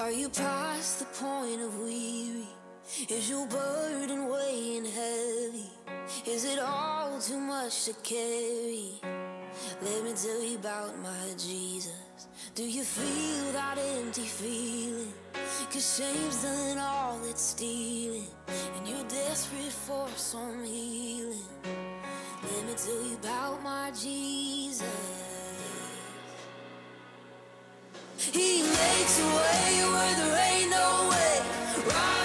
Are you past the point of weary? Is your burden weighing heavy? Is it all too much to carry? Let me tell you about my Jesus. Do you feel that empty feeling? Cause shame's done all it's stealing, and you're desperate for some healing. Let me tell you about my Jesus. He makes a way where there ain't no way. Rises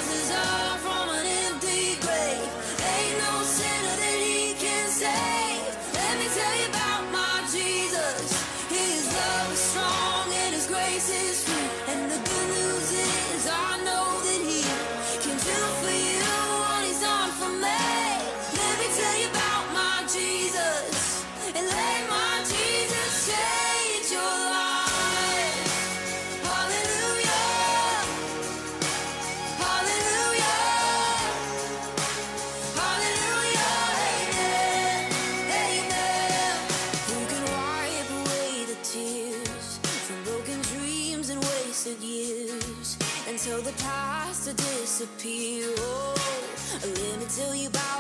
disappear? Oh, let me tell you about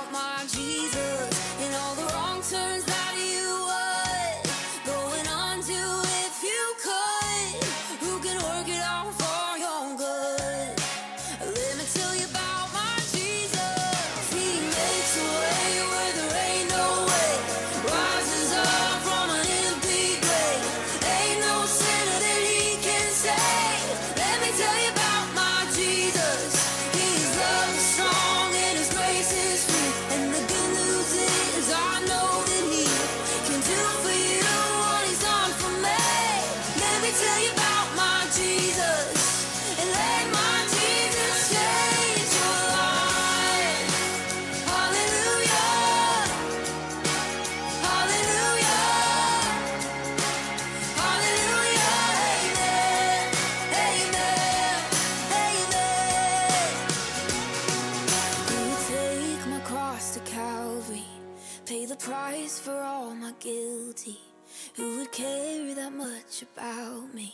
about me?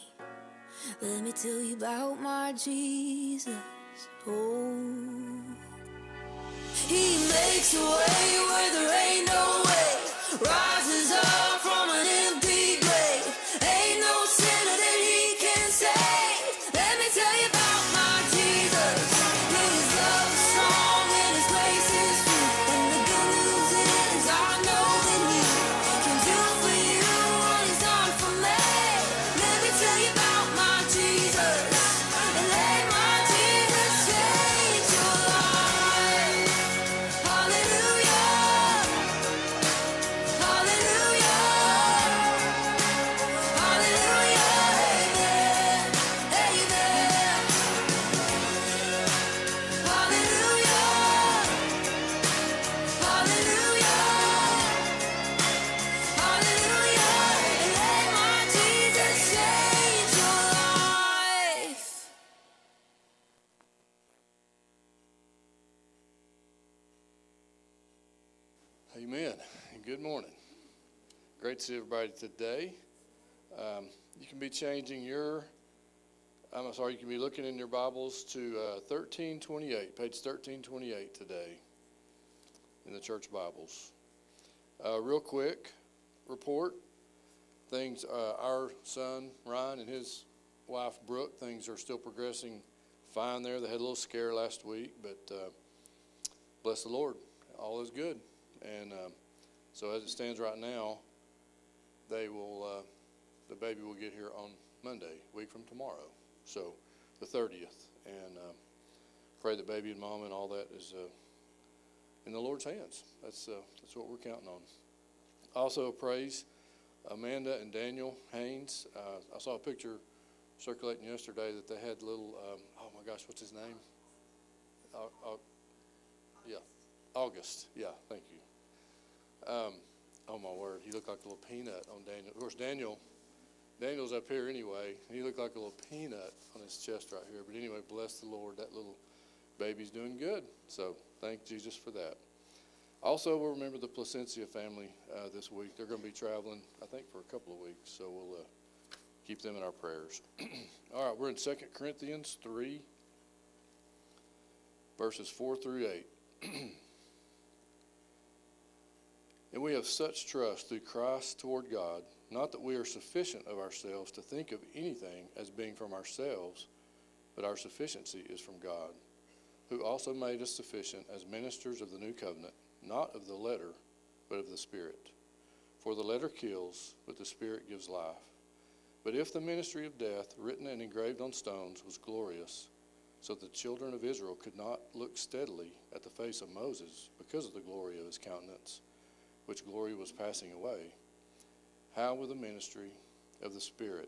Let me tell you about my Jesus. Oh. He makes a way where there ain't no way. Rises up from an Everybody today. Um, you can be changing your, I'm sorry, you can be looking in your Bibles to uh, 1328, page 1328 today in the church Bibles. Uh, real quick report. Things, uh, our son Ryan and his wife Brooke, things are still progressing fine there. They had a little scare last week, but uh, bless the Lord, all is good. And um, so, as it stands right now, they will, uh, the baby will get here on Monday, week from tomorrow. So, the 30th. And um, pray that baby and mom and all that is uh, in the Lord's hands. That's, uh, that's what we're counting on. Also, praise Amanda and Daniel Haynes. Uh, I saw a picture circulating yesterday that they had little, um, oh my gosh, what's his name? Uh, uh, yeah, August. Yeah, thank you. Um, oh my word, he looked like a little peanut on Daniel. Of course, Daniel, Daniel's up here anyway. He looked like a little peanut on his chest right here. But anyway, bless the Lord, that little baby's doing good. So thank Jesus for that. Also, we'll remember the Placencia family uh, this week. They're going to be traveling, I think, for a couple of weeks. So we'll uh, keep them in our prayers. All right, we're in 2 Corinthians 3, verses 4 through 8. and we have such trust through Christ toward God, not that we are sufficient of ourselves to think of anything as being from ourselves, but our sufficiency is from God, who also made us sufficient as ministers of the new covenant, not of the letter, but of the Spirit. For the letter kills, but the Spirit gives life. But if the ministry of death, written and engraved on stones, was glorious, so the children of Israel could not look steadily at the face of Moses because of the glory of his countenance, which glory was passing away, how will the ministry of the Spirit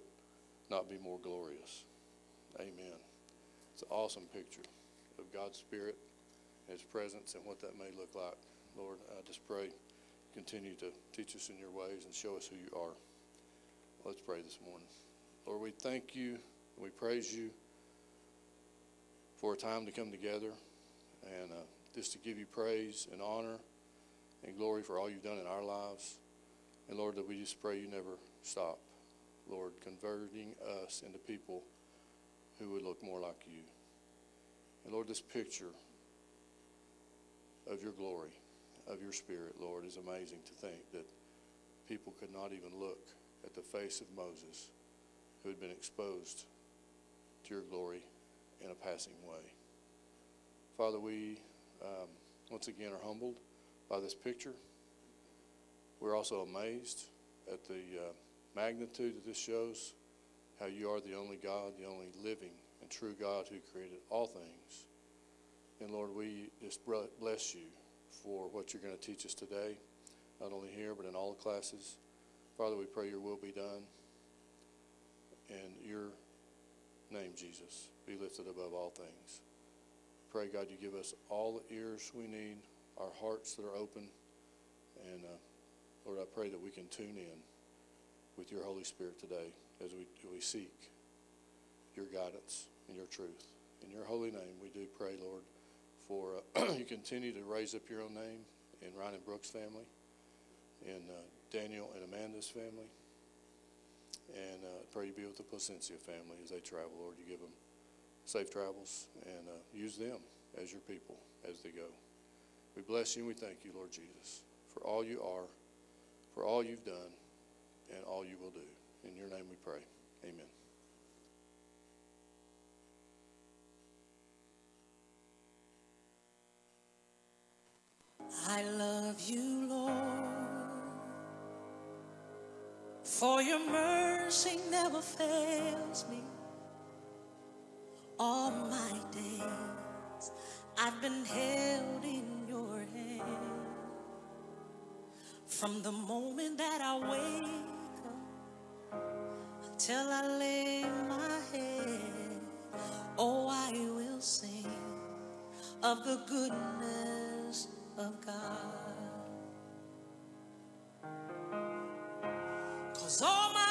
not be more glorious? Amen. It's an awesome picture of God's Spirit His presence and what that may look like. Lord, I just pray, continue to teach us in your ways and show us who you are. Let's pray this morning. Lord, we thank you we praise you for a time to come together and uh, just to give you praise and honor and glory for all you've done in our lives. And Lord, that we just pray you never stop, Lord, converting us into people who would look more like you. And Lord, this picture of your glory, of your spirit, Lord, is amazing to think that people could not even look at the face of Moses, who had been exposed to your glory in a passing way. Father, we um, once again are humbled by this picture. We're also amazed at the uh, magnitude that this shows, how you are the only God, the only living and true God who created all things. And Lord, we just bless you for what you're going to teach us today, not only here, but in all the classes. Father, we pray your will be done and your name, Jesus, be lifted above all things. Pray, God, you give us all the ears we need, our hearts that are open. And uh, Lord, I pray that we can tune in with your Holy Spirit today as we, we seek your guidance and your truth. In your holy name, we do pray, Lord, for uh, you continue to raise up your own name in Ryan and Brooke's family, in uh, Daniel and Amanda's family. And uh, pray you be with the Placencia family as they travel. Lord, you give them safe travels and uh, use them as your people as they go. We bless you and we thank you, Lord Jesus, for all you are, for all you've done, and all you will do. In your name we pray. Amen. I love you, Lord. For your mercy never fails me. All my days I've been held in From the moment that I wake up until I lay my head, oh, I will sing of the goodness of God. Cause all my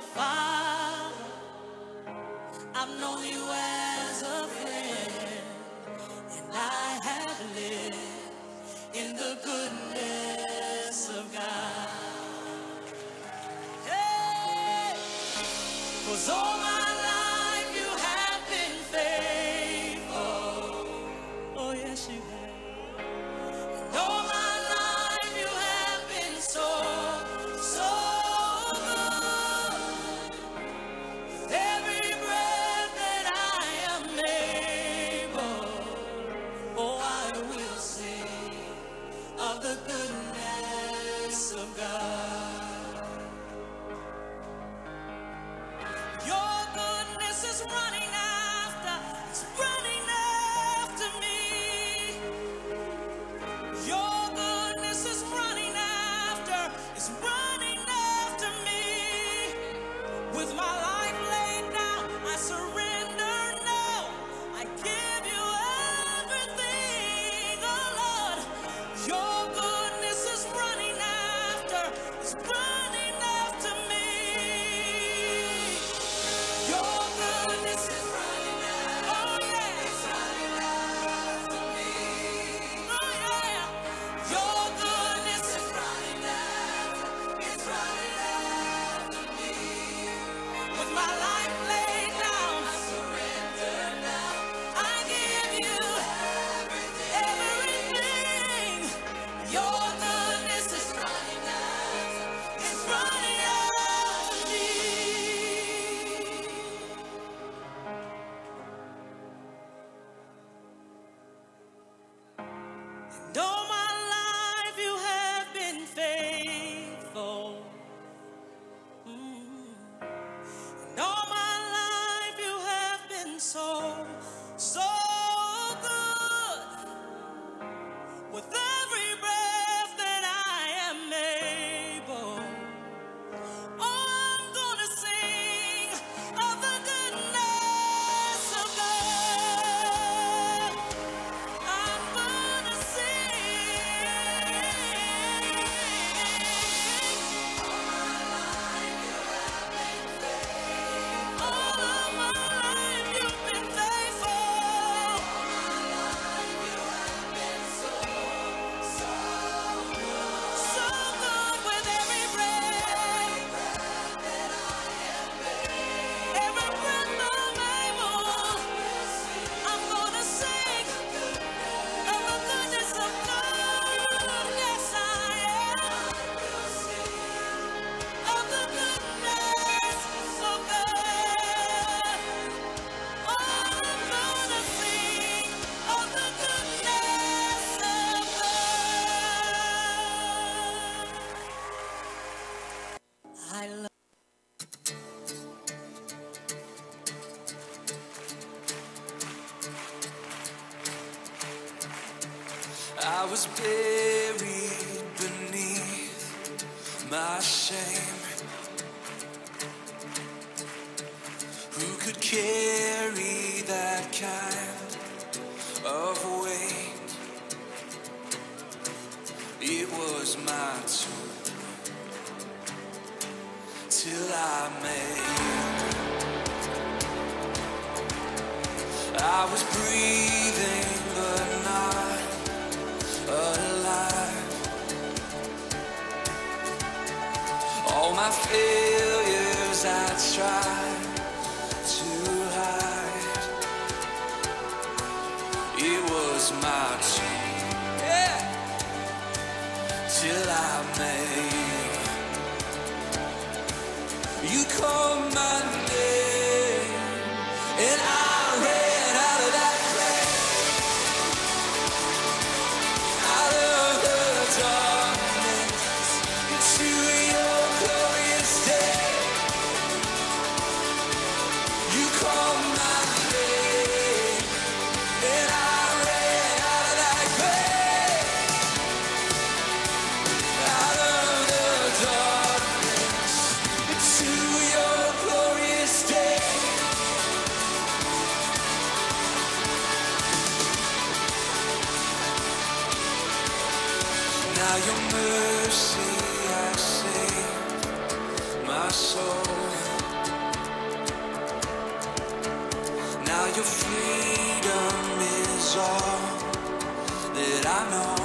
you I know.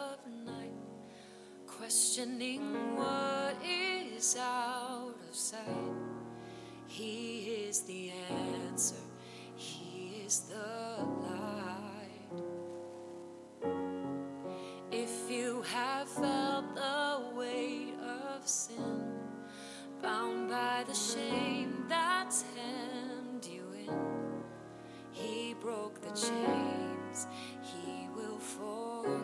of night, questioning what is out of sight. He is the answer, He is the light. If you have felt the weight of sin, bound by the shame that's hemmed you in, He broke the chains, He will fall.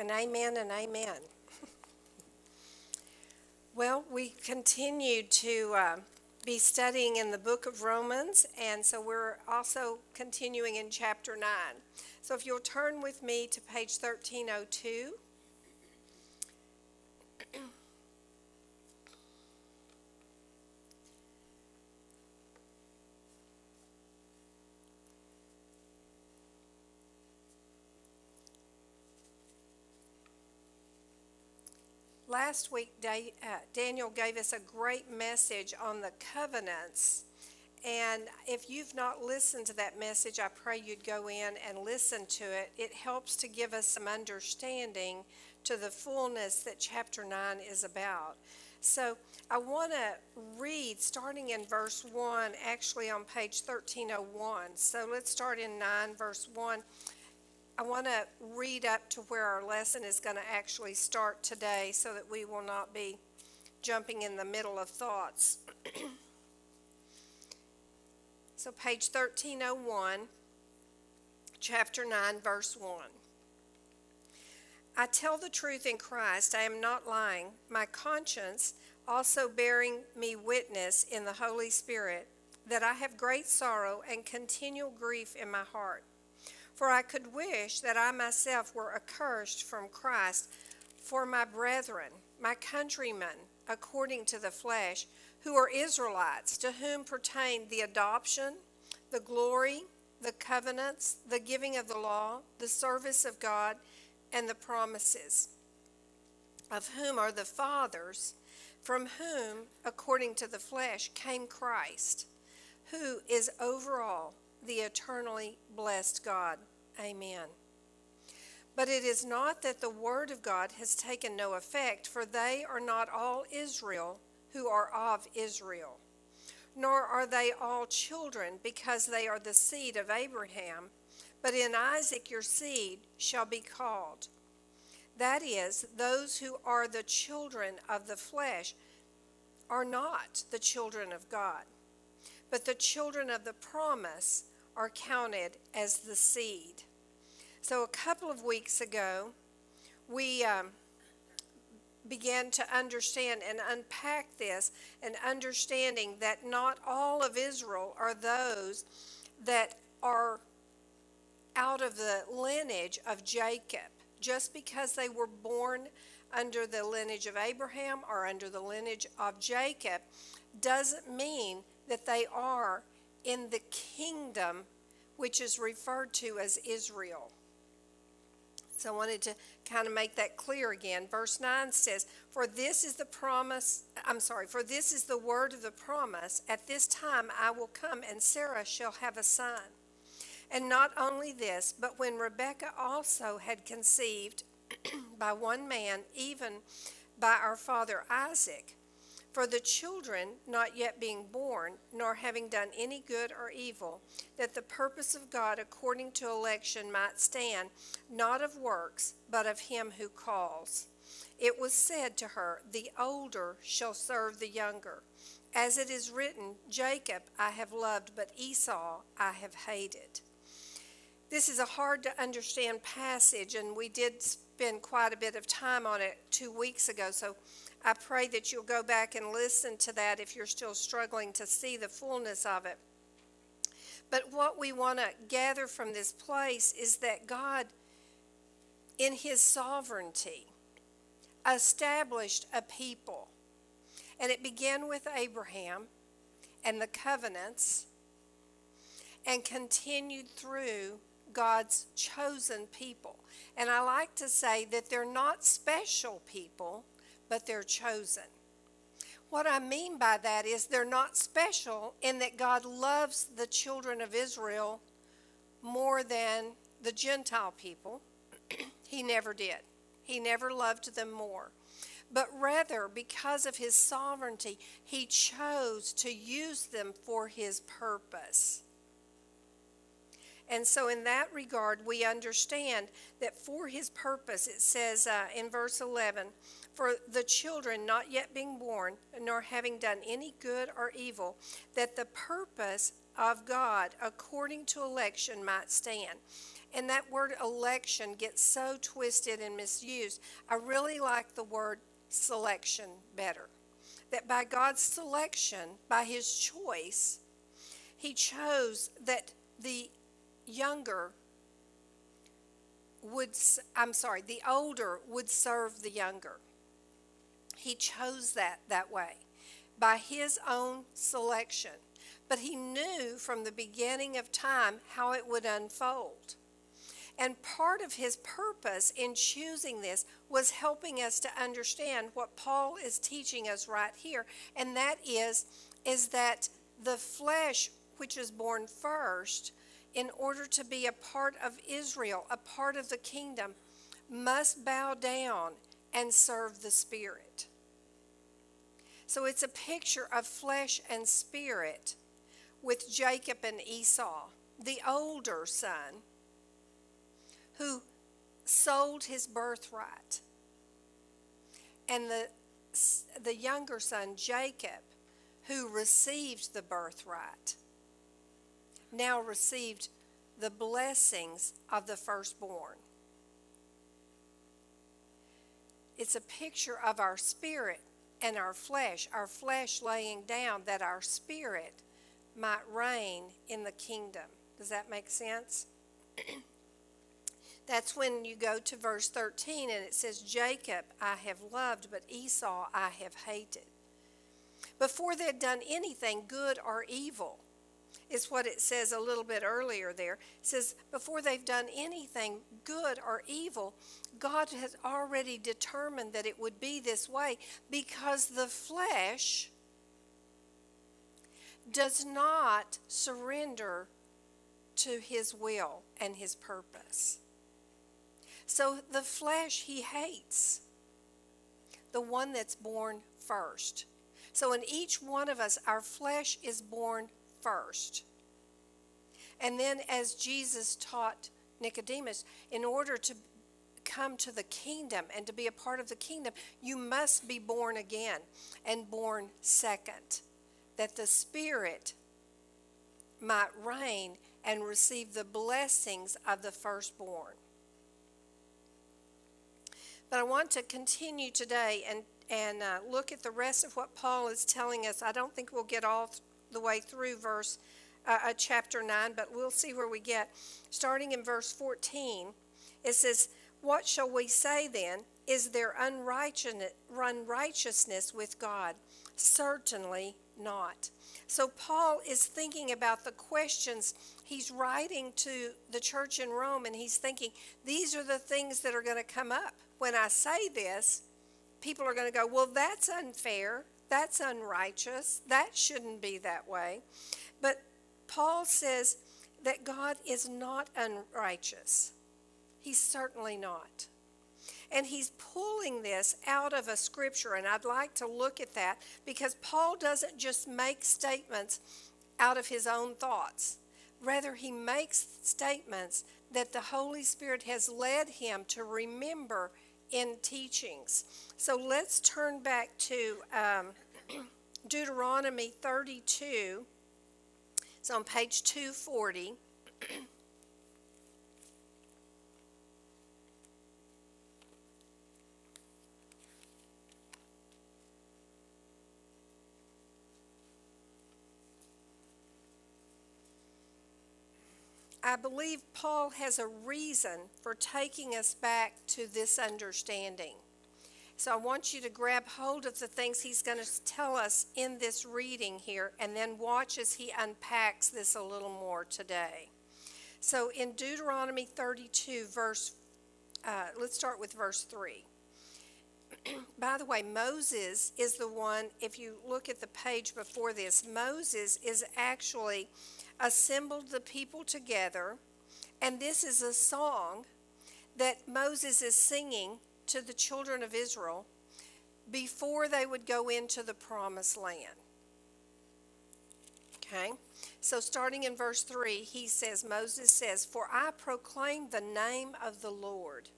And amen and amen. well, we continue to uh, be studying in the book of Romans, and so we're also continuing in chapter 9. So if you'll turn with me to page 1302. Last week, uh, Daniel gave us a great message on the covenants. And if you've not listened to that message, I pray you'd go in and listen to it. It helps to give us some understanding to the fullness that chapter 9 is about. So I want to read, starting in verse 1, actually on page 1301. So let's start in 9, verse 1. I want to read up to where our lesson is going to actually start today so that we will not be jumping in the middle of thoughts. so, page 1301, chapter 9, verse 1. I tell the truth in Christ, I am not lying. My conscience also bearing me witness in the Holy Spirit that I have great sorrow and continual grief in my heart. For I could wish that I myself were accursed from Christ for my brethren, my countrymen, according to the flesh, who are Israelites, to whom pertain the adoption, the glory, the covenants, the giving of the law, the service of God, and the promises, of whom are the fathers, from whom, according to the flesh, came Christ, who is over all the eternally blessed God. Amen. But it is not that the word of God has taken no effect, for they are not all Israel who are of Israel, nor are they all children, because they are the seed of Abraham. But in Isaac your seed shall be called. That is, those who are the children of the flesh are not the children of God, but the children of the promise are counted as the seed. So, a couple of weeks ago, we um, began to understand and unpack this, and understanding that not all of Israel are those that are out of the lineage of Jacob. Just because they were born under the lineage of Abraham or under the lineage of Jacob doesn't mean that they are in the kingdom which is referred to as Israel. So I wanted to kind of make that clear again. Verse 9 says, For this is the promise, I'm sorry, for this is the word of the promise. At this time I will come, and Sarah shall have a son. And not only this, but when Rebekah also had conceived by one man, even by our father Isaac, for the children not yet being born, nor having done any good or evil, that the purpose of God according to election might stand, not of works, but of him who calls. It was said to her, The older shall serve the younger. As it is written, Jacob I have loved, but Esau I have hated. This is a hard to understand passage, and we did spend quite a bit of time on it two weeks ago, so I pray that you'll go back and listen to that if you're still struggling to see the fullness of it. But what we want to gather from this place is that God, in His sovereignty, established a people. And it began with Abraham and the covenants and continued through God's chosen people. And I like to say that they're not special people, but they're chosen. What I mean by that is they're not special in that God loves the children of Israel more than the Gentile people. he never did. He never loved them more. But rather, because of his sovereignty, he chose to use them for his purpose. And so, in that regard, we understand that for his purpose, it says uh, in verse 11, for the children not yet being born, nor having done any good or evil, that the purpose of God according to election might stand. And that word election gets so twisted and misused. I really like the word selection better. That by God's selection, by his choice, he chose that the younger would, I'm sorry, the older would serve the younger. He chose that that way by his own selection. But he knew from the beginning of time how it would unfold. And part of his purpose in choosing this was helping us to understand what Paul is teaching us right here. And that is, is that the flesh, which is born first, in order to be a part of Israel, a part of the kingdom, must bow down and serve the Spirit. So it's a picture of flesh and spirit with Jacob and Esau, the older son who sold his birthright, and the, the younger son, Jacob, who received the birthright, now received the blessings of the firstborn. It's a picture of our spirit and our flesh, our flesh laying down that our spirit might reign in the kingdom. Does that make sense? That's when you go to verse 13 and it says, Jacob I have loved, but Esau I have hated. Before they'd done anything good or evil, is what it says a little bit earlier there. It says, before they've done anything good or evil, God has already determined that it would be this way because the flesh does not surrender to his will and his purpose. So the flesh he hates, the one that's born first. So in each one of us, our flesh is born first. And then, as Jesus taught Nicodemus, in order to come to the kingdom and to be a part of the kingdom, you must be born again and born second, that the Spirit might reign and receive the blessings of the firstborn. But I want to continue today and, and uh, look at the rest of what Paul is telling us. I don't think we'll get all the way through verse uh, uh, chapter 9, but we'll see where we get. Starting in verse 14, it says, What shall we say then? Is there unrighteousness with God? Certainly not. So Paul is thinking about the questions he's writing to the church in Rome, and he's thinking, these are the things that are going to come up when I say this, people are going to go, well, that's unfair. That's unrighteous. That shouldn't be that way. But Paul says that God is not unrighteous. He's certainly not. And he's pulling this out of a scripture, and I'd like to look at that because Paul doesn't just make statements out of his own thoughts. Rather, he makes statements that the Holy Spirit has led him to remember in teachings. So let's turn back to um, Deuteronomy 32. It's on page 240. I believe Paul has a reason for taking us back to this understanding. So I want you to grab hold of the things he's going to tell us in this reading here and then watch as he unpacks this a little more today. So in Deuteronomy 32, verse, uh, let's start with verse 3. By the way, Moses is the one, if you look at the page before this, Moses is actually assembled the people together, and this is a song that Moses is singing to the children of Israel before they would go into the promised land. Okay? So, starting in verse 3, he says, Moses says, For I proclaim the name of the Lord.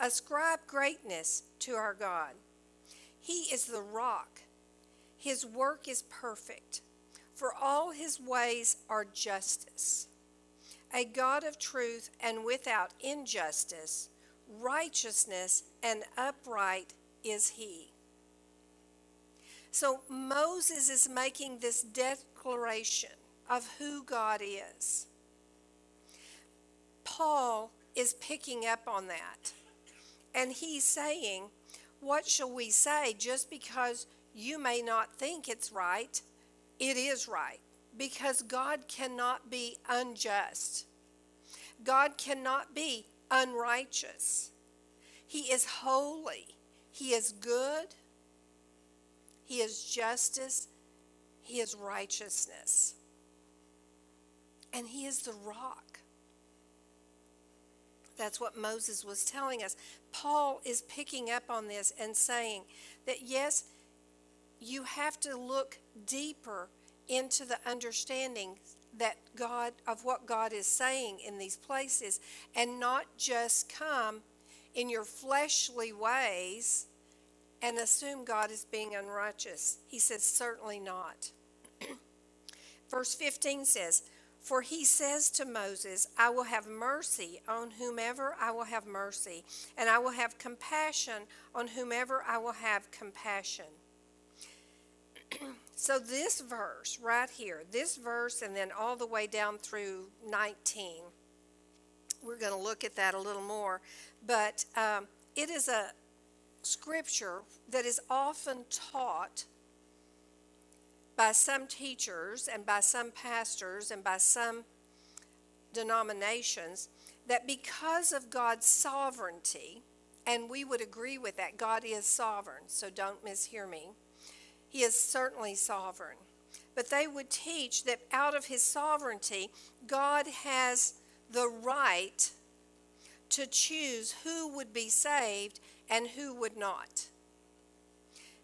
Ascribe greatness to our God. He is the rock, his work is perfect for all his ways are justice. a God of truth and without injustice, righteousness and upright is he. So Moses is making this declaration of who God is. Paul is picking up on that. And he's saying, What shall we say? Just because you may not think it's right, it is right. Because God cannot be unjust, God cannot be unrighteous. He is holy, He is good, He is justice, He is righteousness. And He is the rock. That's what Moses was telling us. Paul is picking up on this and saying that yes, you have to look deeper into the understanding that God of what God is saying in these places and not just come in your fleshly ways and assume God is being unrighteous. He says certainly not. Verse 15 says, for he says to Moses, I will have mercy on whomever I will have mercy, and I will have compassion on whomever I will have compassion. So, this verse right here, this verse, and then all the way down through 19, we're going to look at that a little more. But um, it is a scripture that is often taught by some teachers and by some pastors and by some denominations that because of God's sovereignty, and we would agree with that, God is sovereign, so don't mishear me. He is certainly sovereign. But they would teach that out of his sovereignty, God has the right to choose who would be saved and who would not.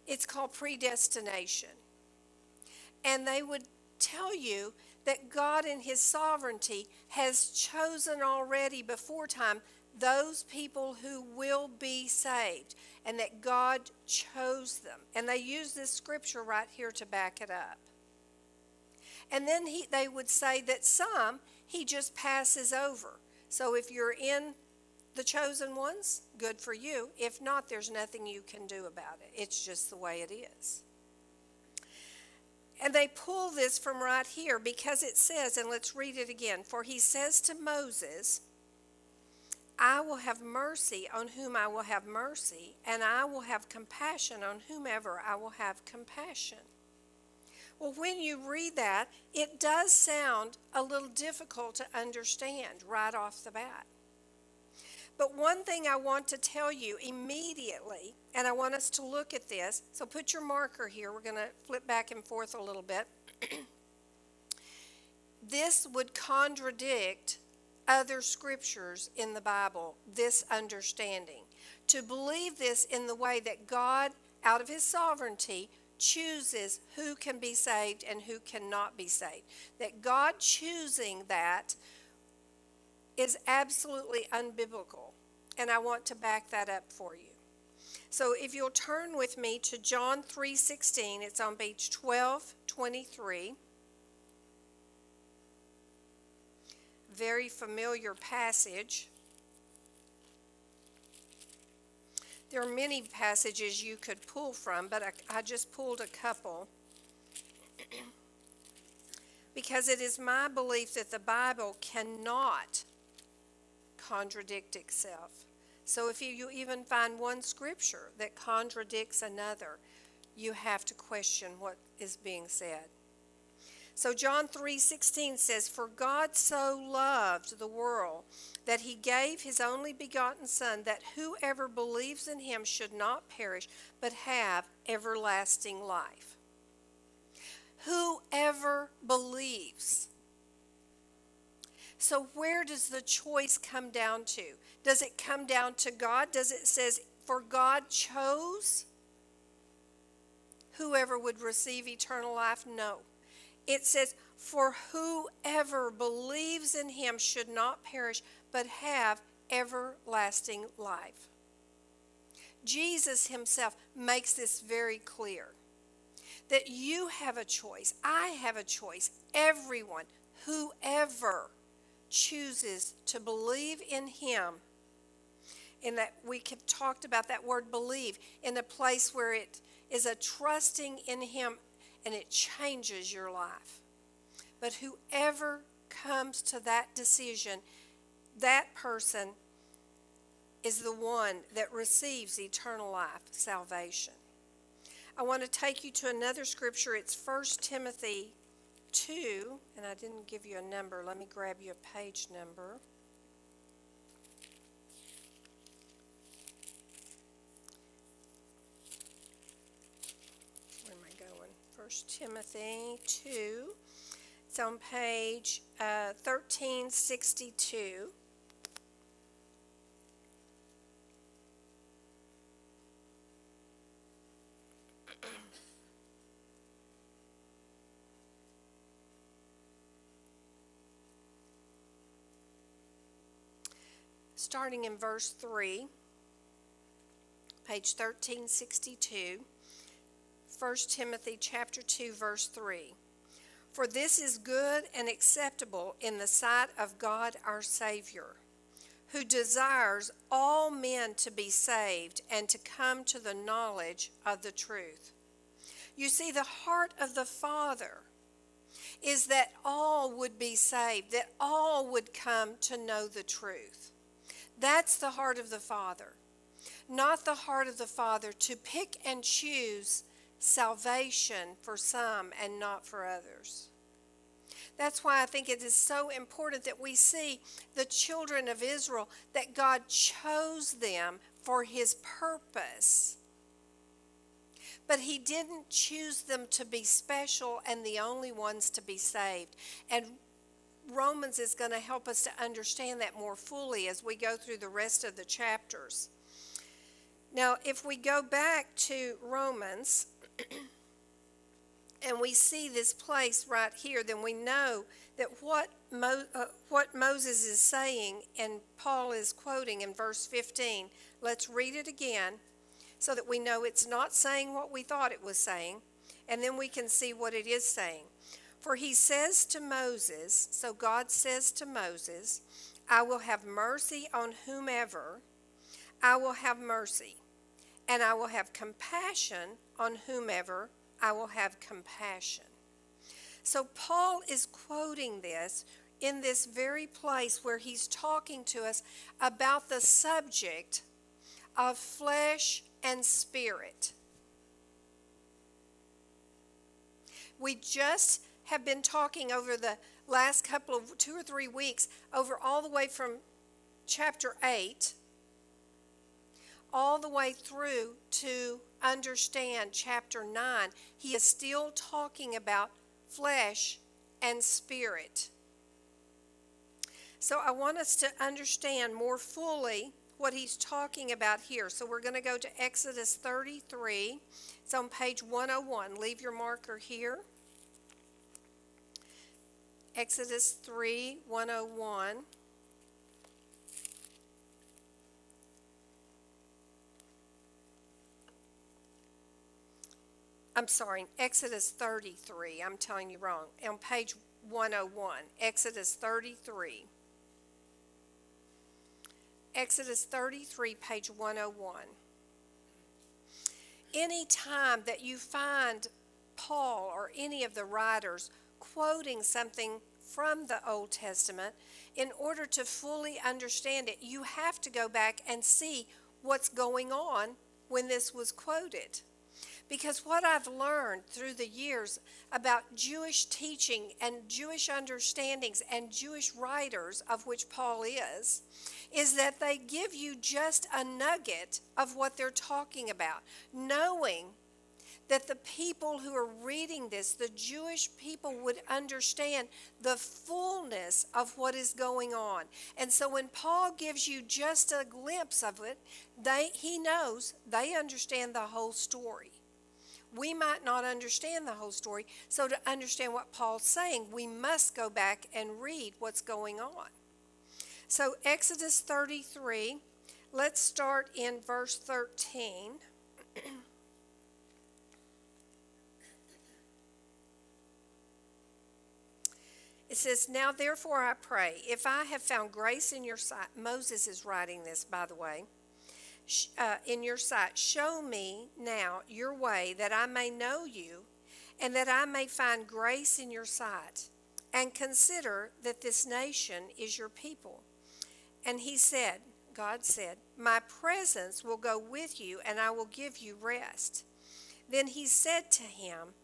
It's called predestination and they would tell you that God, in His sovereignty, has chosen already before time those people who will be saved, and that God chose them. And they use this scripture right here to back it up. And then he, they would say that some He just passes over. So if you're in the chosen ones, good for you. If not, there's nothing you can do about it. It's just the way it is. And they pull this from right here because it says, and let's read it again. For he says to Moses, I will have mercy on whom I will have mercy, and I will have compassion on whomever I will have compassion. Well, when you read that, it does sound a little difficult to understand right off the bat. But one thing I want to tell you immediately, and I want us to look at this. So put your marker here. We're going to flip back and forth a little bit. this would contradict other scriptures in the Bible, this understanding. To believe this in the way that God, out of his sovereignty, chooses who can be saved and who cannot be saved. That God choosing that is absolutely unbiblical. And I want to back that up for you. So if you'll turn with me to John 3:16, it's on page 1223. Very familiar passage. There are many passages you could pull from, but I, I just pulled a couple. because it is my belief that the Bible cannot contradict itself. So if you even find one scripture that contradicts another, you have to question what is being said. So John 3:16 says, "For God so loved the world that he gave his only begotten son that whoever believes in him should not perish but have everlasting life." Whoever believes so where does the choice come down to? Does it come down to God? Does it says for God chose whoever would receive eternal life? No. It says for whoever believes in him should not perish but have everlasting life. Jesus himself makes this very clear that you have a choice. I have a choice. Everyone, whoever chooses to believe in Him, in that we have talked about that word believe, in a place where it is a trusting in Him and it changes your life. But whoever comes to that decision, that person is the one that receives eternal life, salvation. I want to take you to another scripture. It's 1 Timothy 2, and I didn't give you a number. Let me grab you a page number. Where am I going? 1 Timothy 2. It's on page uh, 1362. starting in verse 3, page 1362, 1 Timothy chapter 2 verse 3. For this is good and acceptable in the sight of God our Savior, who desires all men to be saved and to come to the knowledge of the truth. You see, the heart of the Father is that all would be saved, that all would come to know the truth. That's the heart of the Father. Not the heart of the Father to pick and choose salvation for some and not for others. That's why I think it is so important that we see the children of Israel, that God chose them for his purpose. But he didn't choose them to be special and the only ones to be saved. And Romans is going to help us to understand that more fully as we go through the rest of the chapters. Now, if we go back to Romans and we see this place right here, then we know that what, Mo, uh, what Moses is saying and Paul is quoting in verse 15, let's read it again so that we know it's not saying what we thought it was saying, and then we can see what it is saying. For he says to Moses, so God says to Moses, I will have mercy on whomever I will have mercy, and I will have compassion on whomever I will have compassion. So Paul is quoting this in this very place where he's talking to us about the subject of flesh and spirit. We just have been talking over the last couple of two or three weeks, over all the way from chapter 8, all the way through to understand chapter 9. He is still talking about flesh and spirit. So I want us to understand more fully what he's talking about here. So we're going to go to Exodus 33. It's on page 101. Leave your marker here. Exodus 3 101. I'm sorry, Exodus 33. I'm telling you wrong. On page 101, Exodus 33. Exodus 33, page 101. Any time that you find Paul or any of the writers quoting something from the Old Testament, in order to fully understand it, you have to go back and see what's going on when this was quoted. Because what I've learned through the years about Jewish teaching and Jewish understandings and Jewish writers, of which Paul is, is that they give you just a nugget of what they're talking about, knowing that the people who are reading this, the Jewish people, would understand the fullness of what is going on. And so when Paul gives you just a glimpse of it, they, he knows they understand the whole story. We might not understand the whole story, so to understand what Paul's saying, we must go back and read what's going on. So, Exodus 33, let's start in verse 13. It says, Now therefore I pray, if I have found grace in your sight, Moses is writing this, by the way, uh, in your sight, show me now your way that I may know you and that I may find grace in your sight. And consider that this nation is your people. And he said, God said, My presence will go with you and I will give you rest. Then he said to him,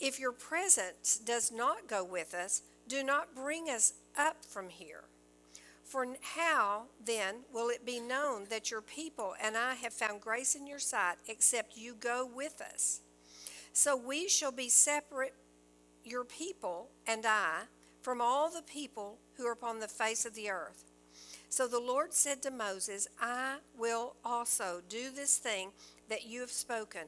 If your presence does not go with us, do not bring us up from here. For how then will it be known that your people and I have found grace in your sight, except you go with us? So we shall be separate, your people and I, from all the people who are upon the face of the earth. So the Lord said to Moses, I will also do this thing that you have spoken,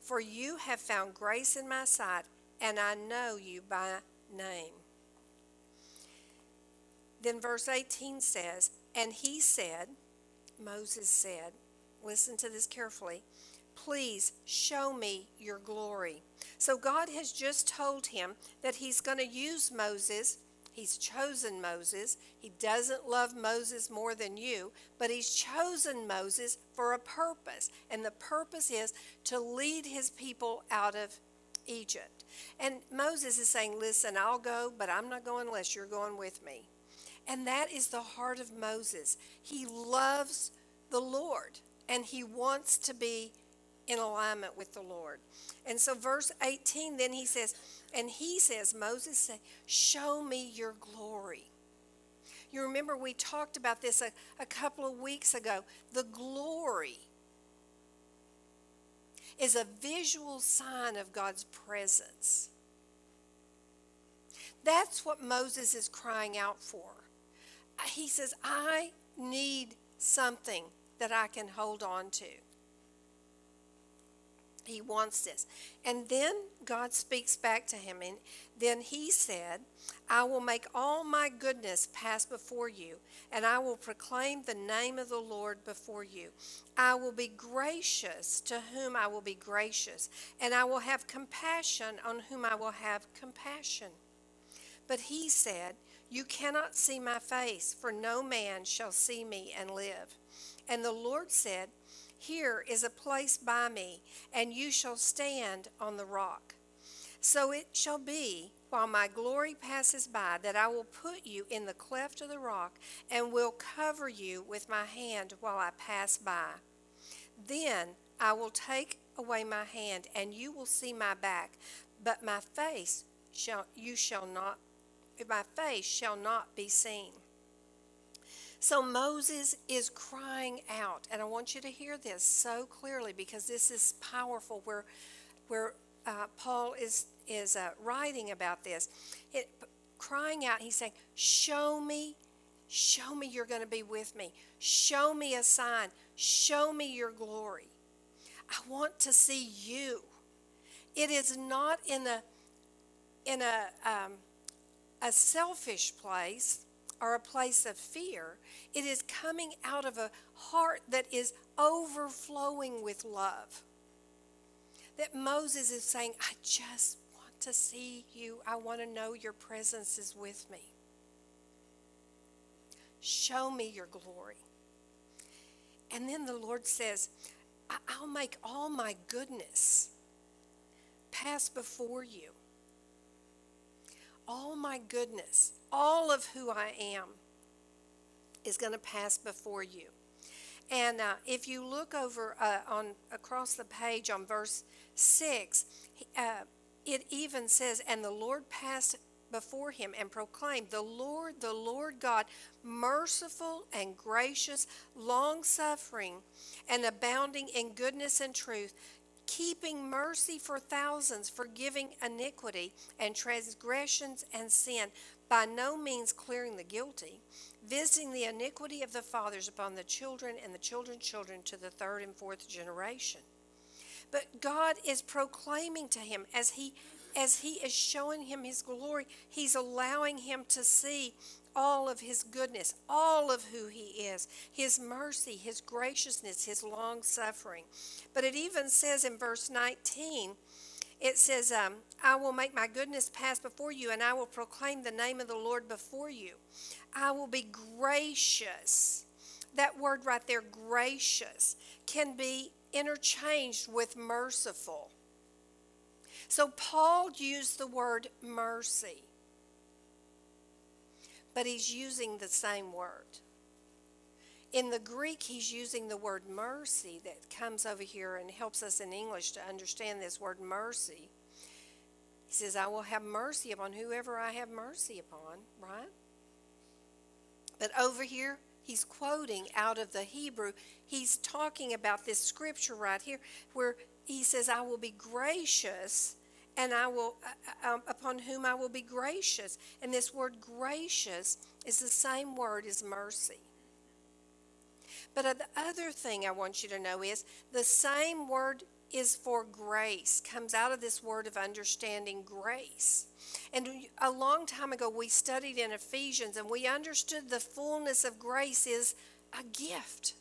for you have found grace in my sight, and I know you by name. Then verse 18 says, And he said, Moses said, listen to this carefully, please show me your glory. So God has just told him that he's going to use Moses. He's chosen Moses. He doesn't love Moses more than you, but he's chosen Moses for a purpose. And the purpose is to lead his people out of Egypt. And Moses is saying, Listen, I'll go, but I'm not going unless you're going with me. And that is the heart of Moses. He loves the Lord and he wants to be in alignment with the Lord. And so, verse 18, then he says, and he says, Moses said, Show me your glory. You remember we talked about this a, a couple of weeks ago. The glory is a visual sign of God's presence. That's what Moses is crying out for. He says, I need something that I can hold on to. He wants this. And then God speaks back to him. And then he said, I will make all my goodness pass before you, and I will proclaim the name of the Lord before you. I will be gracious to whom I will be gracious, and I will have compassion on whom I will have compassion. But he said, You cannot see my face, for no man shall see me and live. And the Lord said, here is a place by me, and you shall stand on the rock. So it shall be, while my glory passes by, that I will put you in the cleft of the rock, and will cover you with my hand while I pass by. Then I will take away my hand, and you will see my back, but my face shall you shall not my face shall not be seen. So Moses is crying out, and I want you to hear this so clearly because this is powerful. Where, where uh, Paul is is uh, writing about this, it, crying out, he's saying, "Show me, show me you're going to be with me. Show me a sign. Show me your glory. I want to see you." It is not in a in a um, a selfish place or a place of fear. It is coming out of a heart that is overflowing with love. That Moses is saying, I just want to see you. I want to know your presence is with me. Show me your glory. And then the Lord says, I'll make all my goodness pass before you all my goodness, all of who I am is going to pass before you. And uh, if you look over uh, on across the page on verse six, uh, it even says, "And the Lord passed before him and proclaimed, The Lord, the Lord God, merciful and gracious, long suffering, and abounding in goodness and truth." Keeping mercy for thousands, forgiving iniquity and transgressions and sin, by no means clearing the guilty, visiting the iniquity of the fathers upon the children and the children's children to the third and fourth generation. But God is proclaiming to him as he as he is showing him his glory, he's allowing him to see all of his goodness, all of who he is, his mercy, his graciousness, his long suffering. But it even says in verse 19, it says, um, I will make my goodness pass before you, and I will proclaim the name of the Lord before you. I will be gracious. That word right there, gracious, can be interchanged with merciful. So Paul used the word mercy, but he's using the same word. In the Greek, he's using the word mercy that comes over here and helps us in English to understand this word mercy. He says, I will have mercy upon whoever I have mercy upon, right? But over here, he's quoting out of the Hebrew. He's talking about this scripture right here where he says, I will be gracious and I will, uh, um, upon whom I will be gracious. And this word gracious is the same word as mercy. But uh, the other thing I want you to know is the same word is for grace, comes out of this word of understanding grace. And a long time ago, we studied in Ephesians and we understood the fullness of grace is a gift.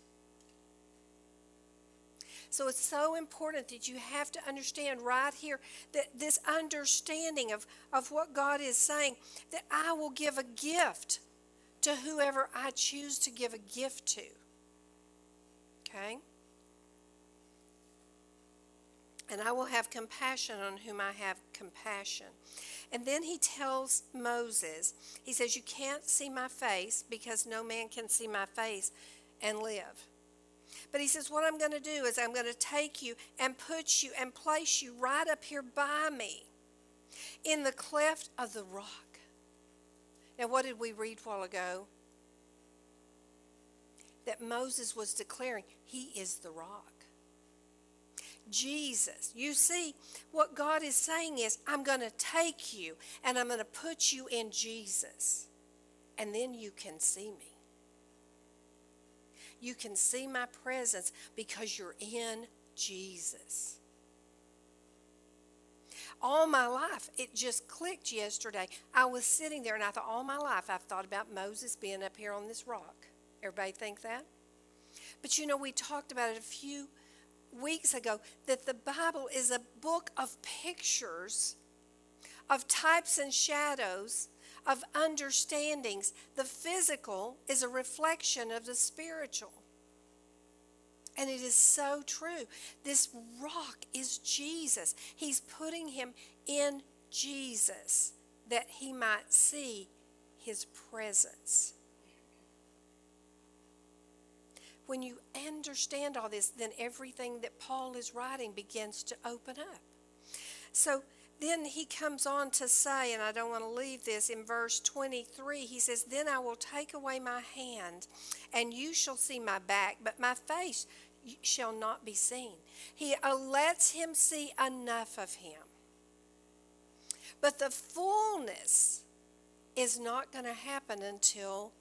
So it's so important that you have to understand right here that this understanding of, of what God is saying, that I will give a gift to whoever I choose to give a gift to. Okay? And I will have compassion on whom I have compassion. And then he tells Moses, he says, You can't see my face because no man can see my face and live. But he says, What I'm going to do is I'm going to take you and put you and place you right up here by me in the cleft of the rock. Now, what did we read a while ago? That Moses was declaring, He is the rock. Jesus. You see, what God is saying is, I'm going to take you and I'm going to put you in Jesus, and then you can see me. You can see my presence because you're in Jesus. All my life, it just clicked yesterday. I was sitting there and I thought, all my life, I've thought about Moses being up here on this rock. Everybody think that? But you know, we talked about it a few weeks ago that the Bible is a book of pictures, of types and shadows, of understandings. The physical is a reflection of the spiritual. And it is so true. This rock is Jesus. He's putting him in Jesus that he might see his presence. When you understand all this, then everything that Paul is writing begins to open up. So then he comes on to say, and I don't want to leave this, in verse 23, he says, Then I will take away my hand, and you shall see my back, but my face shall not be seen. He uh, lets him see enough of him. But the fullness is not going to happen until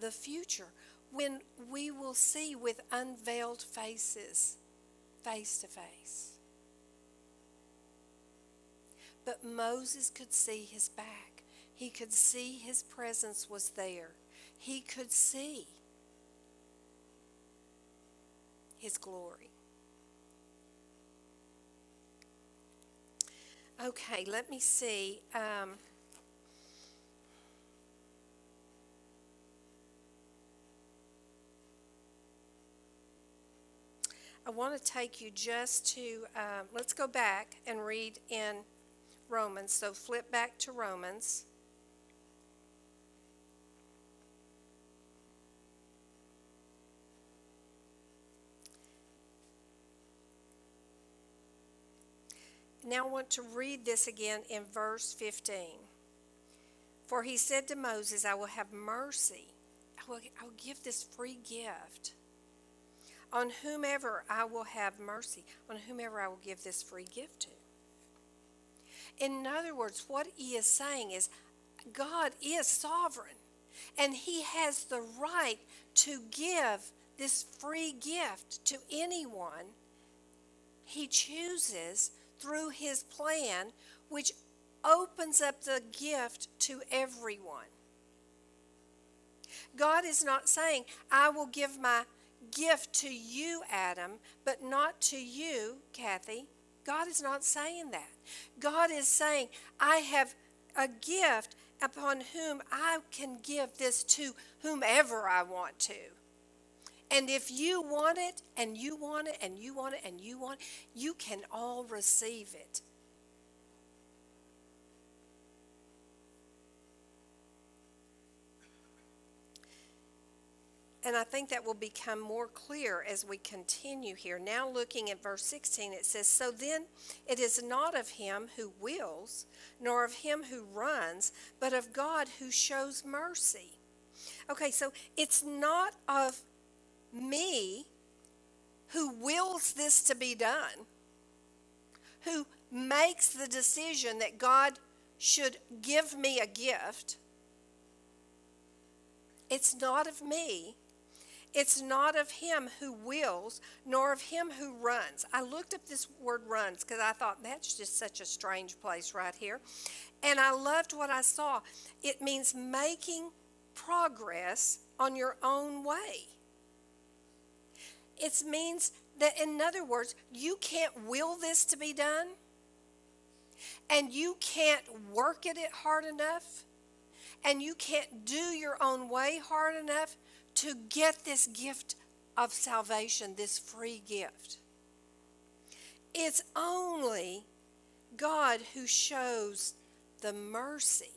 the future when we will see with unveiled faces, face to face. But Moses could see his back. He could see his presence was there. He could see his glory. Okay, let me see. Um, I want to take you just to, uh, let's go back and read in Romans. So flip back to Romans. Now I want to read this again in verse 15. For he said to Moses, I will have mercy. I will, I will give this free gift on whomever I will have mercy, on whomever I will give this free gift to. In other words, what he is saying is God is sovereign, and he has the right to give this free gift to anyone he chooses through his plan, which opens up the gift to everyone. God is not saying, I will give my gift to you, Adam, but not to you, Kathy. God is not saying that. God is saying, I have a gift upon whom I can give this to whomever I want to. And if you want it, and you want it, and you want it, and you want it, you can all receive it. And I think that will become more clear as we continue here. Now, looking at verse 16, it says, So then it is not of him who wills, nor of him who runs, but of God who shows mercy. Okay, so it's not of me who wills this to be done, who makes the decision that God should give me a gift. It's not of me. It's not of him who wills, nor of him who runs. I looked up this word runs because I thought that's just such a strange place right here. And I loved what I saw. It means making progress on your own way. It means that, in other words, you can't will this to be done, and you can't work at it hard enough, and you can't do your own way hard enough to get this gift of salvation, this free gift. It's only God who shows the mercy.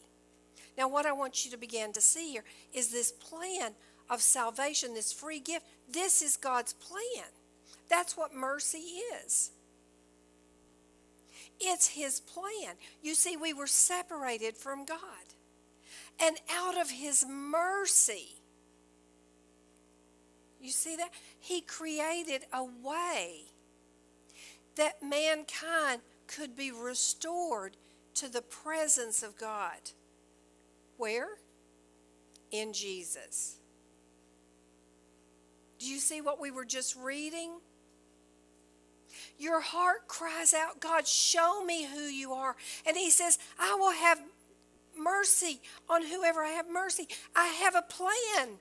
Now, what I want you to begin to see here is this plan of salvation, this free gift. This is God's plan. That's what mercy is. It's His plan. You see, we were separated from God. And out of His mercy, you see that? He created a way that mankind could be restored to the presence of God. Where? In Jesus. Do you see what we were just reading? Your heart cries out, God, show me who you are. And He says, I will have mercy on whoever I have mercy. I have a plan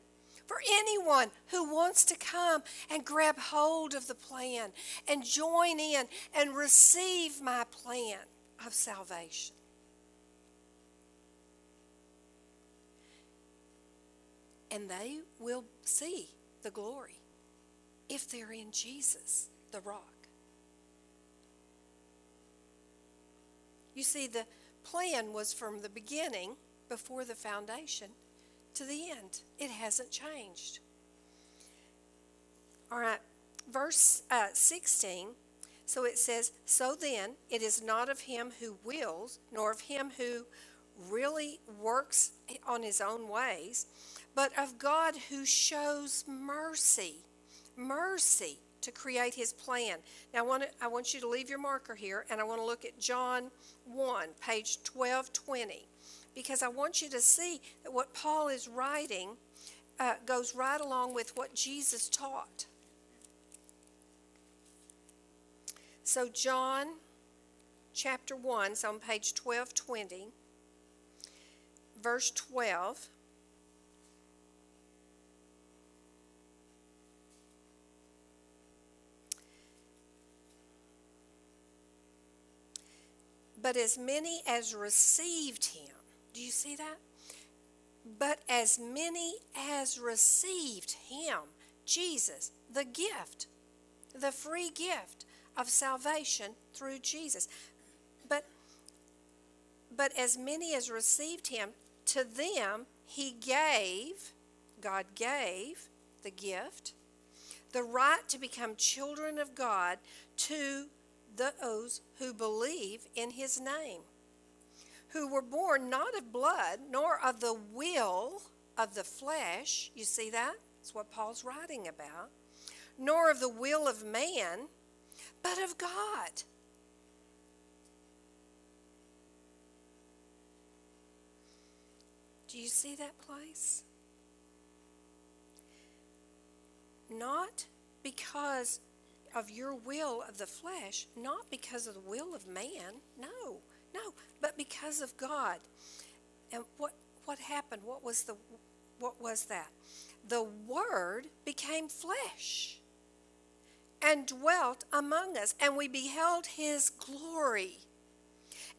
for anyone who wants to come and grab hold of the plan and join in and receive my plan of salvation. And they will see the glory if they're in Jesus, the rock. You see, the plan was from the beginning, before the foundation, to the end. It hasn't changed. All right, verse uh, 16. So it says, So then, it is not of him who wills, nor of him who really works on his own ways, but of God who shows mercy. Mercy to create his plan. Now, I want, to, I want you to leave your marker here, and I want to look at John 1, page 1220 because I want you to see that what Paul is writing uh, goes right along with what Jesus taught. So, John chapter 1 is on page 1220, verse 12. But as many as received him, do you see that? But as many as received him, Jesus, the gift, the free gift of salvation through Jesus. But but as many as received him, to them he gave, God gave the gift, the right to become children of God to those who believe in his name who were born not of blood, nor of the will of the flesh. You see that? That's what Paul's writing about. Nor of the will of man, but of God. Do you see that place? Not because of your will of the flesh, not because of the will of man. No. No, but because of God. And what what happened? What was the what was that? The word became flesh and dwelt among us, and we beheld his glory.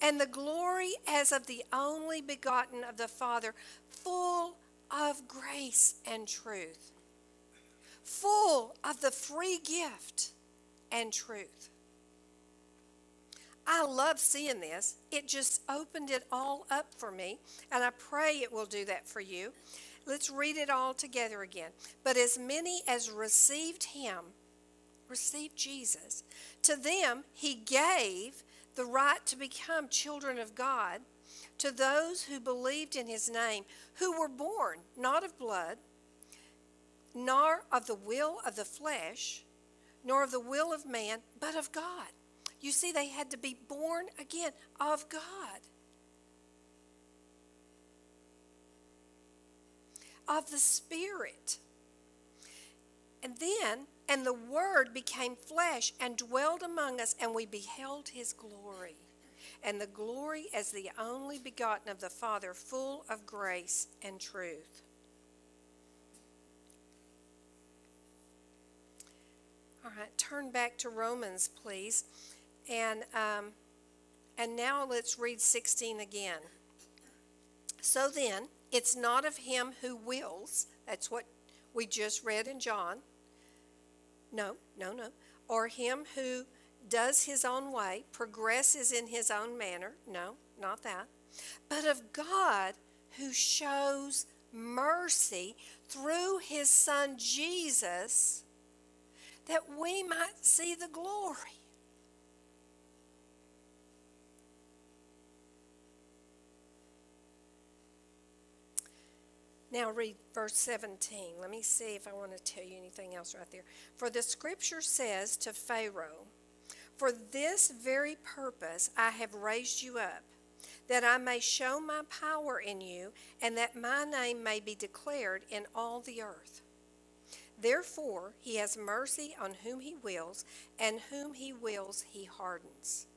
And the glory as of the only begotten of the Father, full of grace and truth, full of the free gift and truth. I love seeing this. It just opened it all up for me, and I pray it will do that for you. Let's read it all together again. But as many as received him, received Jesus, to them he gave the right to become children of God, to those who believed in his name, who were born not of blood, nor of the will of the flesh, nor of the will of man, but of God. You see, they had to be born again of God. Of the Spirit. And then, and the Word became flesh and dwelled among us, and we beheld his glory. And the glory as the only begotten of the Father, full of grace and truth. All right, turn back to Romans, please. And, um, and now let's read 16 again. So then, it's not of him who wills, that's what we just read in John. No, no, no. Or him who does his own way, progresses in his own manner. No, not that. But of God who shows mercy through his son Jesus that we might see the glory. Now read verse 17. Let me see if I want to tell you anything else right there. For the scripture says to Pharaoh, For this very purpose I have raised you up, that I may show my power in you, and that my name may be declared in all the earth. Therefore, he has mercy on whom he wills, and whom he wills, he hardens.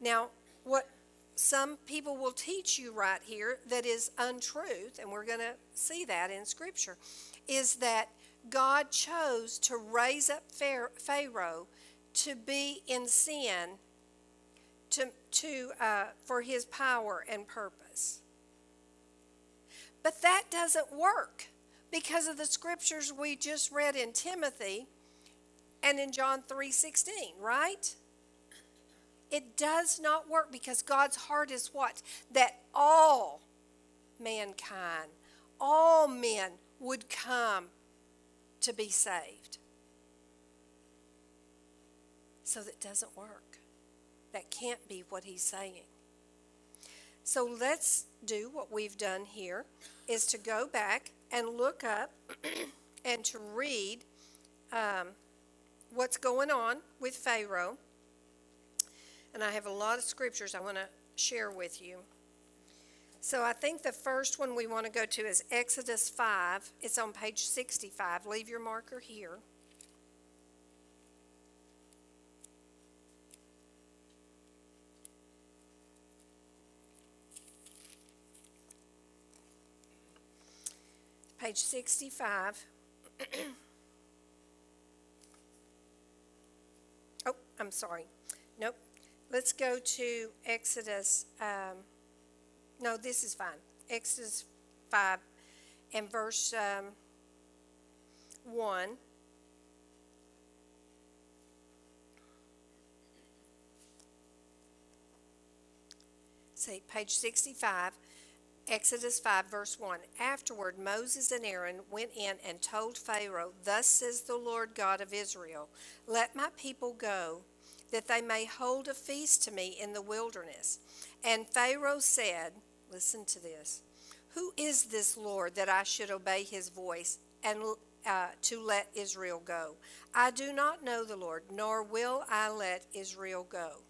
Now, what some people will teach you right here that is untruth, and we're going to see that in Scripture, is that God chose to raise up Pharaoh to be in sin to, to, uh, for his power and purpose. But that doesn't work because of the scriptures we just read in Timothy and in John 3:16, right? It does not work because God's heart is what? That all mankind, all men would come to be saved. So that doesn't work. That can't be what he's saying. So let's do what we've done here is to go back and look up and to read um, what's going on with Pharaoh. And I have a lot of scriptures I want to share with you. So I think the first one we want to go to is Exodus 5. It's on page 65. Leave your marker here. Page 65. oh, I'm sorry. Nope. Let's go to Exodus. Um, no, this is fine. Exodus 5 and verse um, 1. See, page 65. Exodus 5, verse 1. Afterward, Moses and Aaron went in and told Pharaoh, Thus says the Lord God of Israel, Let my people go, that they may hold a feast to me in the wilderness. And Pharaoh said, Listen to this. Who is this Lord that I should obey his voice and uh, to let Israel go? I do not know the Lord, nor will I let Israel go.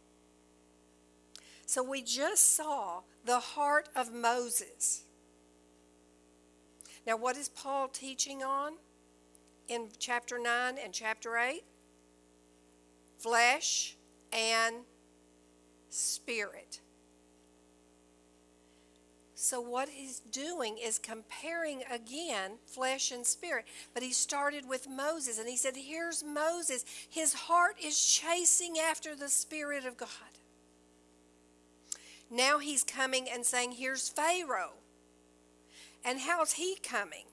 So we just saw the heart of Moses. Now, what is Paul teaching on in chapter 9 and chapter 8? Flesh and spirit. So, what he's doing is comparing again flesh and spirit. But he started with Moses and he said, Here's Moses. His heart is chasing after the Spirit of God. Now he's coming and saying, Here's Pharaoh. And how's he coming?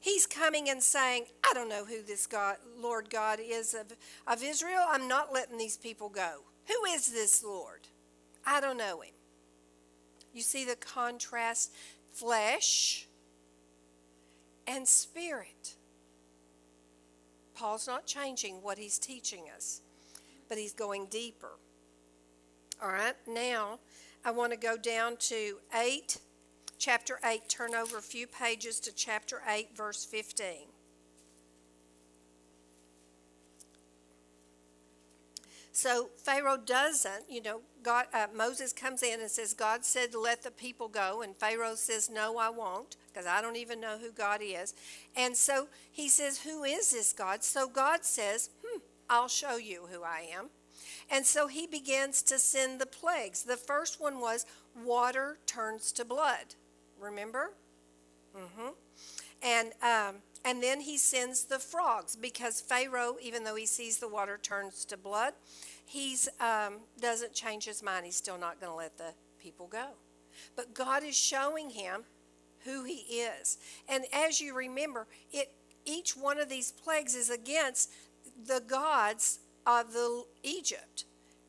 He's coming and saying, I don't know who this God, Lord God is of, of Israel. I'm not letting these people go. Who is this Lord? I don't know him. You see the contrast flesh and spirit. Paul's not changing what he's teaching us, but he's going deeper. All right, now I want to go down to 8, chapter 8. Turn over a few pages to chapter 8, verse 15. So Pharaoh doesn't, you know, God, uh, Moses comes in and says, God said, let the people go. And Pharaoh says, no, I won't, because I don't even know who God is. And so he says, who is this God? So God says, hmm, I'll show you who I am. And so he begins to send the plagues. The first one was water turns to blood. Remember? Mm-hmm. And um, and then he sends the frogs because Pharaoh, even though he sees the water turns to blood, he's um, doesn't change his mind. He's still not going to let the people go. But God is showing him who he is. And as you remember, it each one of these plagues is against the gods of the Egypt.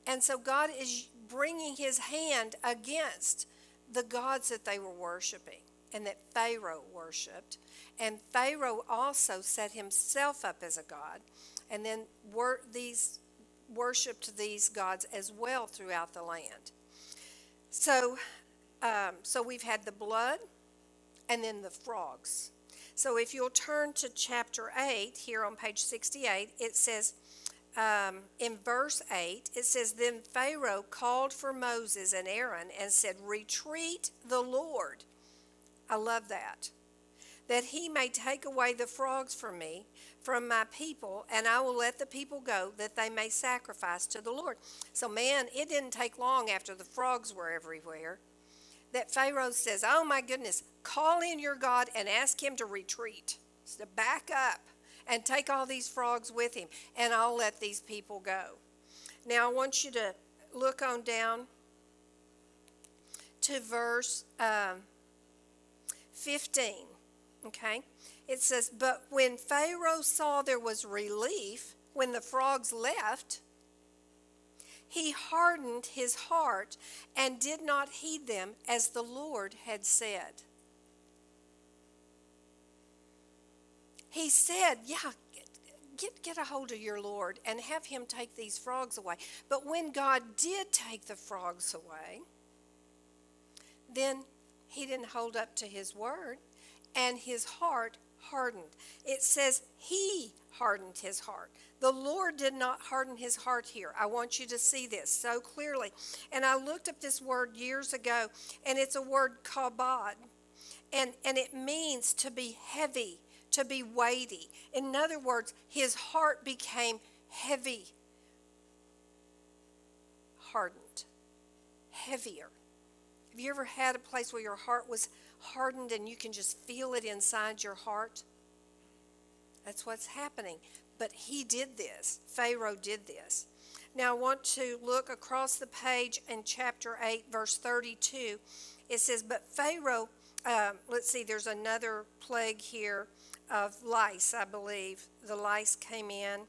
And so God is bringing his hand against the gods that they were worshiping and that Pharaoh worshiped. And Pharaoh also set himself up as a god and then wor- these worshiped these gods as well throughout the land. So um, so we've had the blood and then the frogs. So if you'll turn to chapter 8 here on page 68, it says um, in verse 8, it says, Then Pharaoh called for Moses and Aaron and said, Retreat the Lord. I love that. That he may take away the frogs from me, from my people, and I will let the people go, that they may sacrifice to the Lord. So, man, it didn't take long after the frogs were everywhere that Pharaoh says, Oh my goodness, call in your God and ask him to retreat, to back up and take all these frogs with him, and I'll let these people go. Now, I want you to look on down to verse um, 15. Okay? It says, But when Pharaoh saw there was relief, when the frogs left, he hardened his heart and did not heed them as the Lord had said. He said, Yeah, get, get a hold of your Lord and have him take these frogs away. But when God did take the frogs away, then he didn't hold up to his word and his heart hardened. It says he hardened his heart. The Lord did not harden his heart here. I want you to see this so clearly. And I looked up this word years ago, and it's a word kabod. And, and it means to be heavy, to be weighty. In other words, his heart became heavy, hardened, heavier. Have you ever had a place where your heart was hardened and you can just feel it inside your heart? That's what's happening. But he did this. Pharaoh did this. Now I want to look across the page in chapter 8, verse 32. It says, But Pharaoh, um, let's see, there's another plague here of lice, I believe. The lice came in.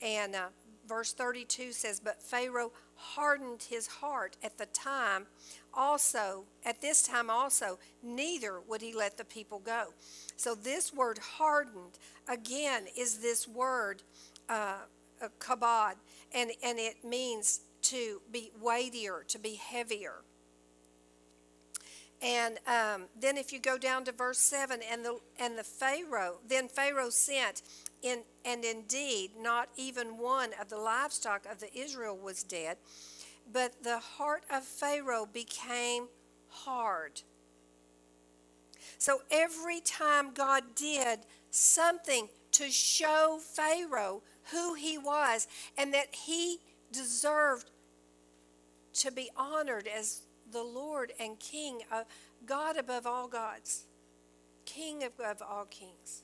And uh, verse 32 says, But Pharaoh hardened his heart at the time also, at this time also, neither would he let the people go. So, this word hardened, again, is this word, uh, uh, kabod, and, and it means to be weightier, to be heavier. And um, then if you go down to verse 7, and the, and the Pharaoh, then Pharaoh sent, in, and indeed not even one of the livestock of the Israel was dead, but the heart of Pharaoh became hard. So every time God did something to show Pharaoh who he was and that he deserved to be honored as the Lord and King, uh, God above all gods, King above all kings.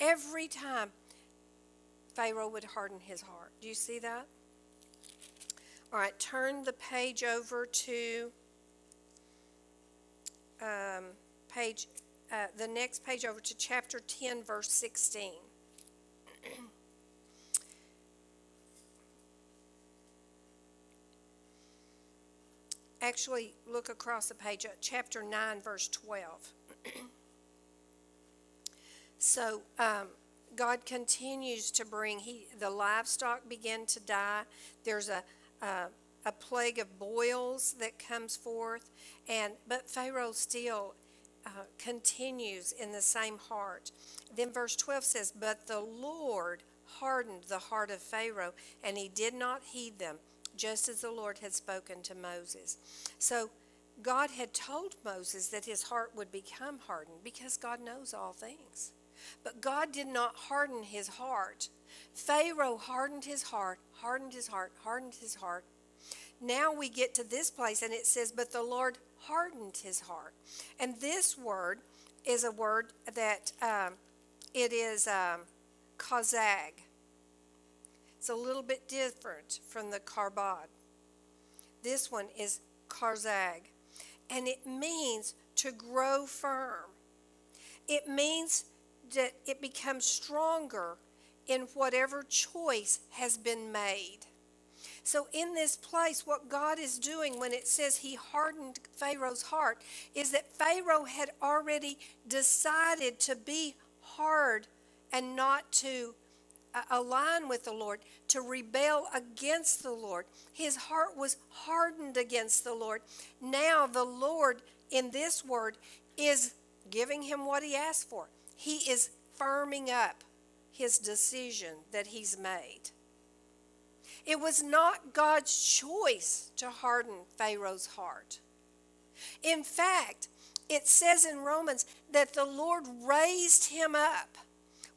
Every time Pharaoh would harden his heart. Do you see that? All right, turn the page over to um, page, uh, the next page over to chapter 10, verse 16. Actually, look across the page at chapter 9, verse 12. so, um, God continues to bring, he, the livestock begin to die. There's a, a, a plague of boils that comes forth. And, but Pharaoh still uh, continues in the same heart. Then verse 12 says, But the Lord hardened the heart of Pharaoh, and he did not heed them, just as the Lord had spoken to Moses. So God had told Moses that his heart would become hardened because God knows all things. But God did not harden his heart. Pharaoh hardened his heart, hardened his heart, hardened his heart. Now we get to this place and it says, But the Lord hardened his heart. And this word is a word that um, it is um, kazag. It's a little bit different from the karbad. This one is karzag, and it means to grow firm. It means that it becomes stronger in whatever choice has been made. So, in this place, what God is doing when it says He hardened Pharaoh's heart is that Pharaoh had already decided to be hard and not to align with the Lord, to rebel against the Lord. His heart was hardened against the Lord. Now, the Lord, in this word, is giving him what he asked for. He is firming up his decision that he's made. It was not God's choice to harden Pharaoh's heart. In fact, it says in Romans that the Lord raised him up.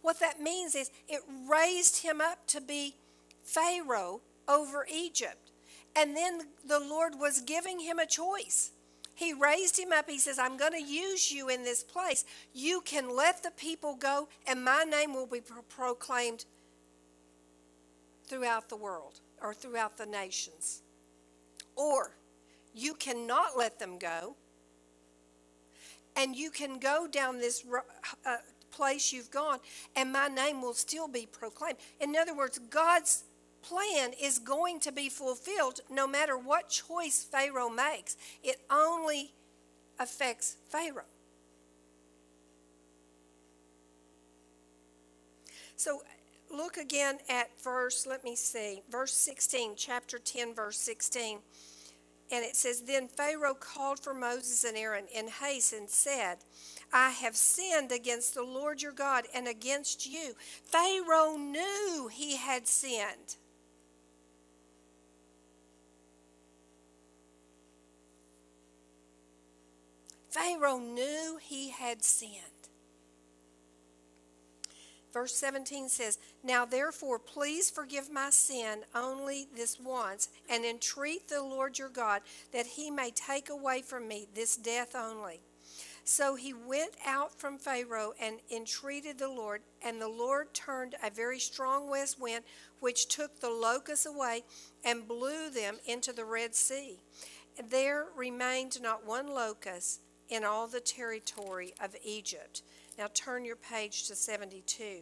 What that means is it raised him up to be Pharaoh over Egypt. And then the Lord was giving him a choice. He raised him up. He says, I'm going to use you in this place. You can let the people go, and my name will be pro- proclaimed throughout the world or throughout the nations. Or you cannot let them go, and you can go down this uh, place you've gone, and my name will still be proclaimed. In other words, God's plan is going to be fulfilled no matter what choice Pharaoh makes. It only affects Pharaoh. So look again at verse, let me see, verse 16, chapter 10, verse 16. And it says, Then Pharaoh called for Moses and Aaron in haste and said, I have sinned against the Lord your God and against you. Pharaoh knew he had sinned. Pharaoh knew he had sinned. Verse 17 says, Now therefore, please forgive my sin only this once, and entreat the Lord your God that he may take away from me this death only. So he went out from Pharaoh and entreated the Lord, and the Lord turned a very strong west wind, which took the locusts away and blew them into the Red Sea. There remained not one locust in all the territory of Egypt. Now turn your page to 72.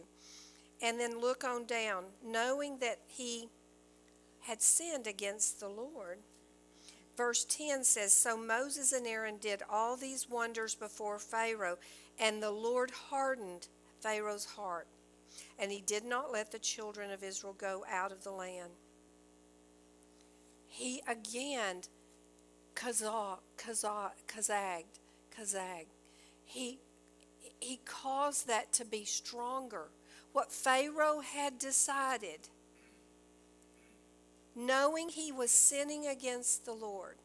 And then look on down, knowing that he had sinned against the Lord. Verse 10 says So Moses and Aaron did all these wonders before Pharaoh, and the Lord hardened Pharaoh's heart, and he did not let the children of Israel go out of the land. He again kazag, kazag, kazagged, kazagged. He he caused that to be stronger. What Pharaoh had decided, knowing he was sinning against the Lord,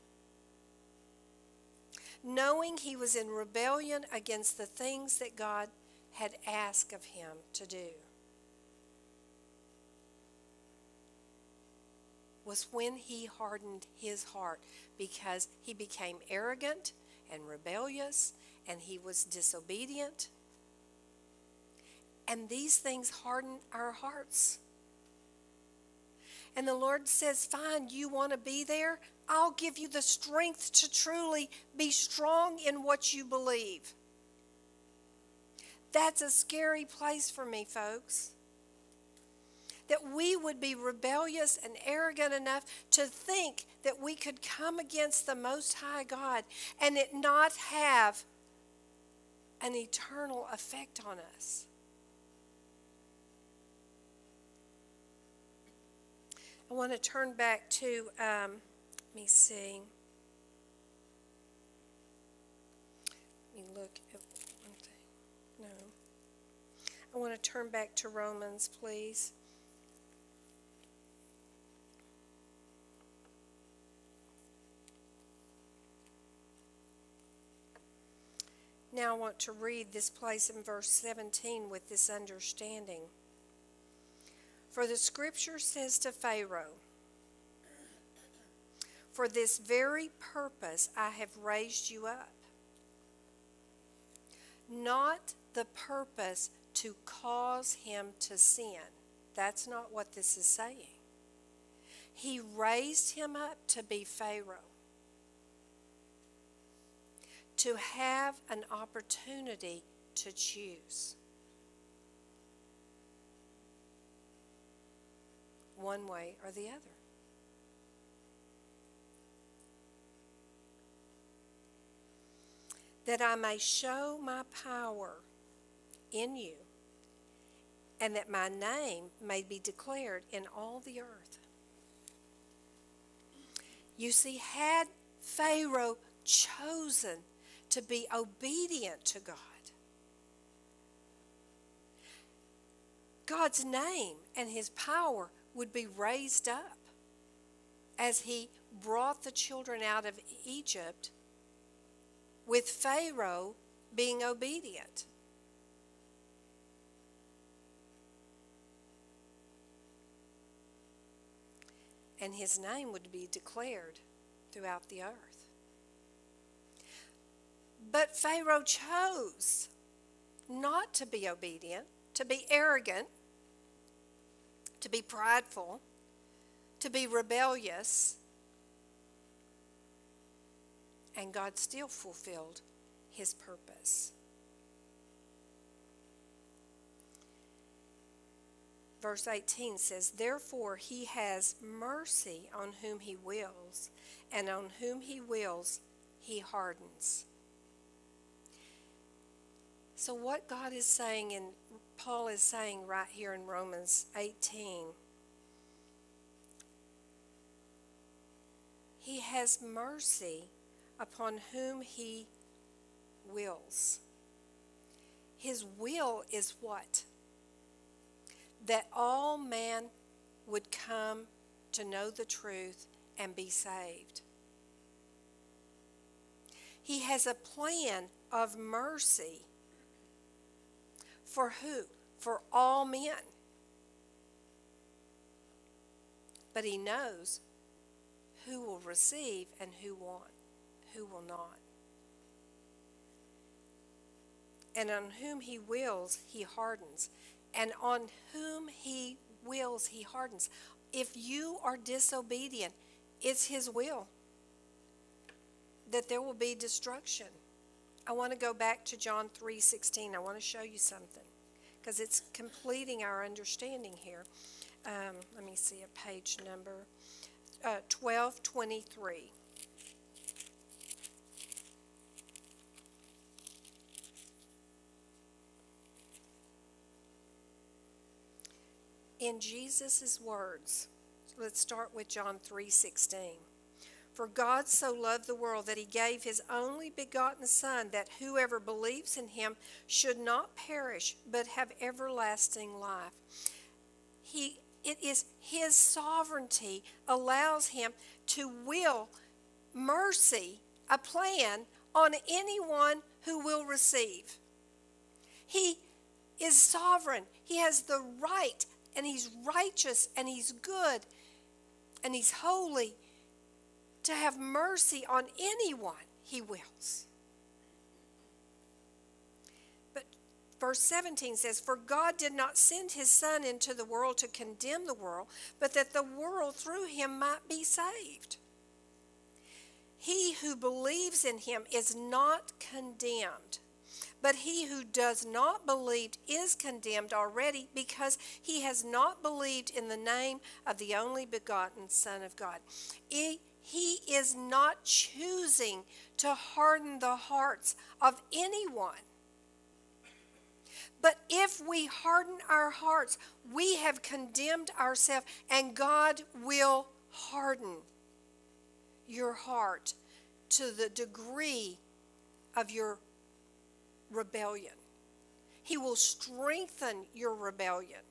knowing he was in rebellion against the things that God had asked of him to do. was when he hardened his heart because he became arrogant and rebellious and he was disobedient. And these things harden our hearts. And the Lord says, Fine, you want to be there? I'll give you the strength to truly be strong in what you believe. That's a scary place for me, folks. That we would be rebellious and arrogant enough to think that we could come against the Most High God and it not have an eternal effect on us. I want to turn back to, um, let me see. Let me look at one thing. No. I want to turn back to Romans, please. Now I want to read this place in verse 17 with this understanding. For the scripture says to Pharaoh, For this very purpose I have raised you up. Not the purpose to cause him to sin. That's not what this is saying. He raised him up to be Pharaoh to have an opportunity to choose. One way or the other. That I may show my power in you, and that my name may be declared in all the earth. You see, had Pharaoh chosen to be obedient to God. God's name and his power would be raised up as he brought the children out of Egypt with Pharaoh being obedient. And his name would be declared throughout the earth. But Pharaoh chose not to be obedient, to be arrogant, to be prideful, to be rebellious. And God still fulfilled his purpose. Verse 18 says, Therefore he has mercy on whom he wills, and on whom he wills, he hardens. So, what God is saying, and Paul is saying right here in Romans 18, He has mercy upon whom He wills. His will is what? That all man would come to know the truth and be saved. He has a plan of mercy for who? For all men. But he knows who will receive and who won't, who will not. And on whom he wills, he hardens. And on whom he wills, he hardens. If you are disobedient, it's his will that there will be destruction. I want to go back to John 3:16. I want to show you something because it's completing our understanding here. Um, let me see a page number. Uh, 1223. In Jesus' words, let's start with John 3:16. For God so loved the world that he gave his only begotten Son, that whoever believes in him should not perish, but have everlasting life. He, it is his sovereignty allows him to will mercy, a plan on anyone who will receive. He is sovereign. He has the right, and he's righteous, and he's good and He's holy to have mercy on anyone He wills. But verse 17 says, For God did not send His Son into the world to condemn the world, but that the world through Him might be saved. He who believes in Him is not condemned. But he who does not believe is condemned already because he has not believed in the name of the only begotten Son of God. He is not choosing to harden the hearts of anyone. But if we harden our hearts, we have condemned ourselves, and God will harden your heart to the degree of your rebellion. He will strengthen your rebellion.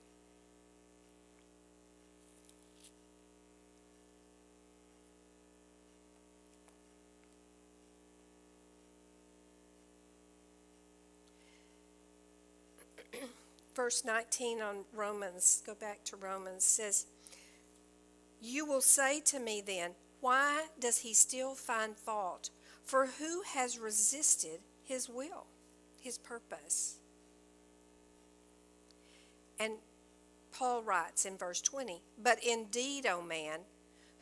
Verse 19 on Romans, go back to Romans, says, You will say to me then, Why does he still find fault? For who has resisted his will? his purpose. And Paul writes in verse 20, But indeed, O man,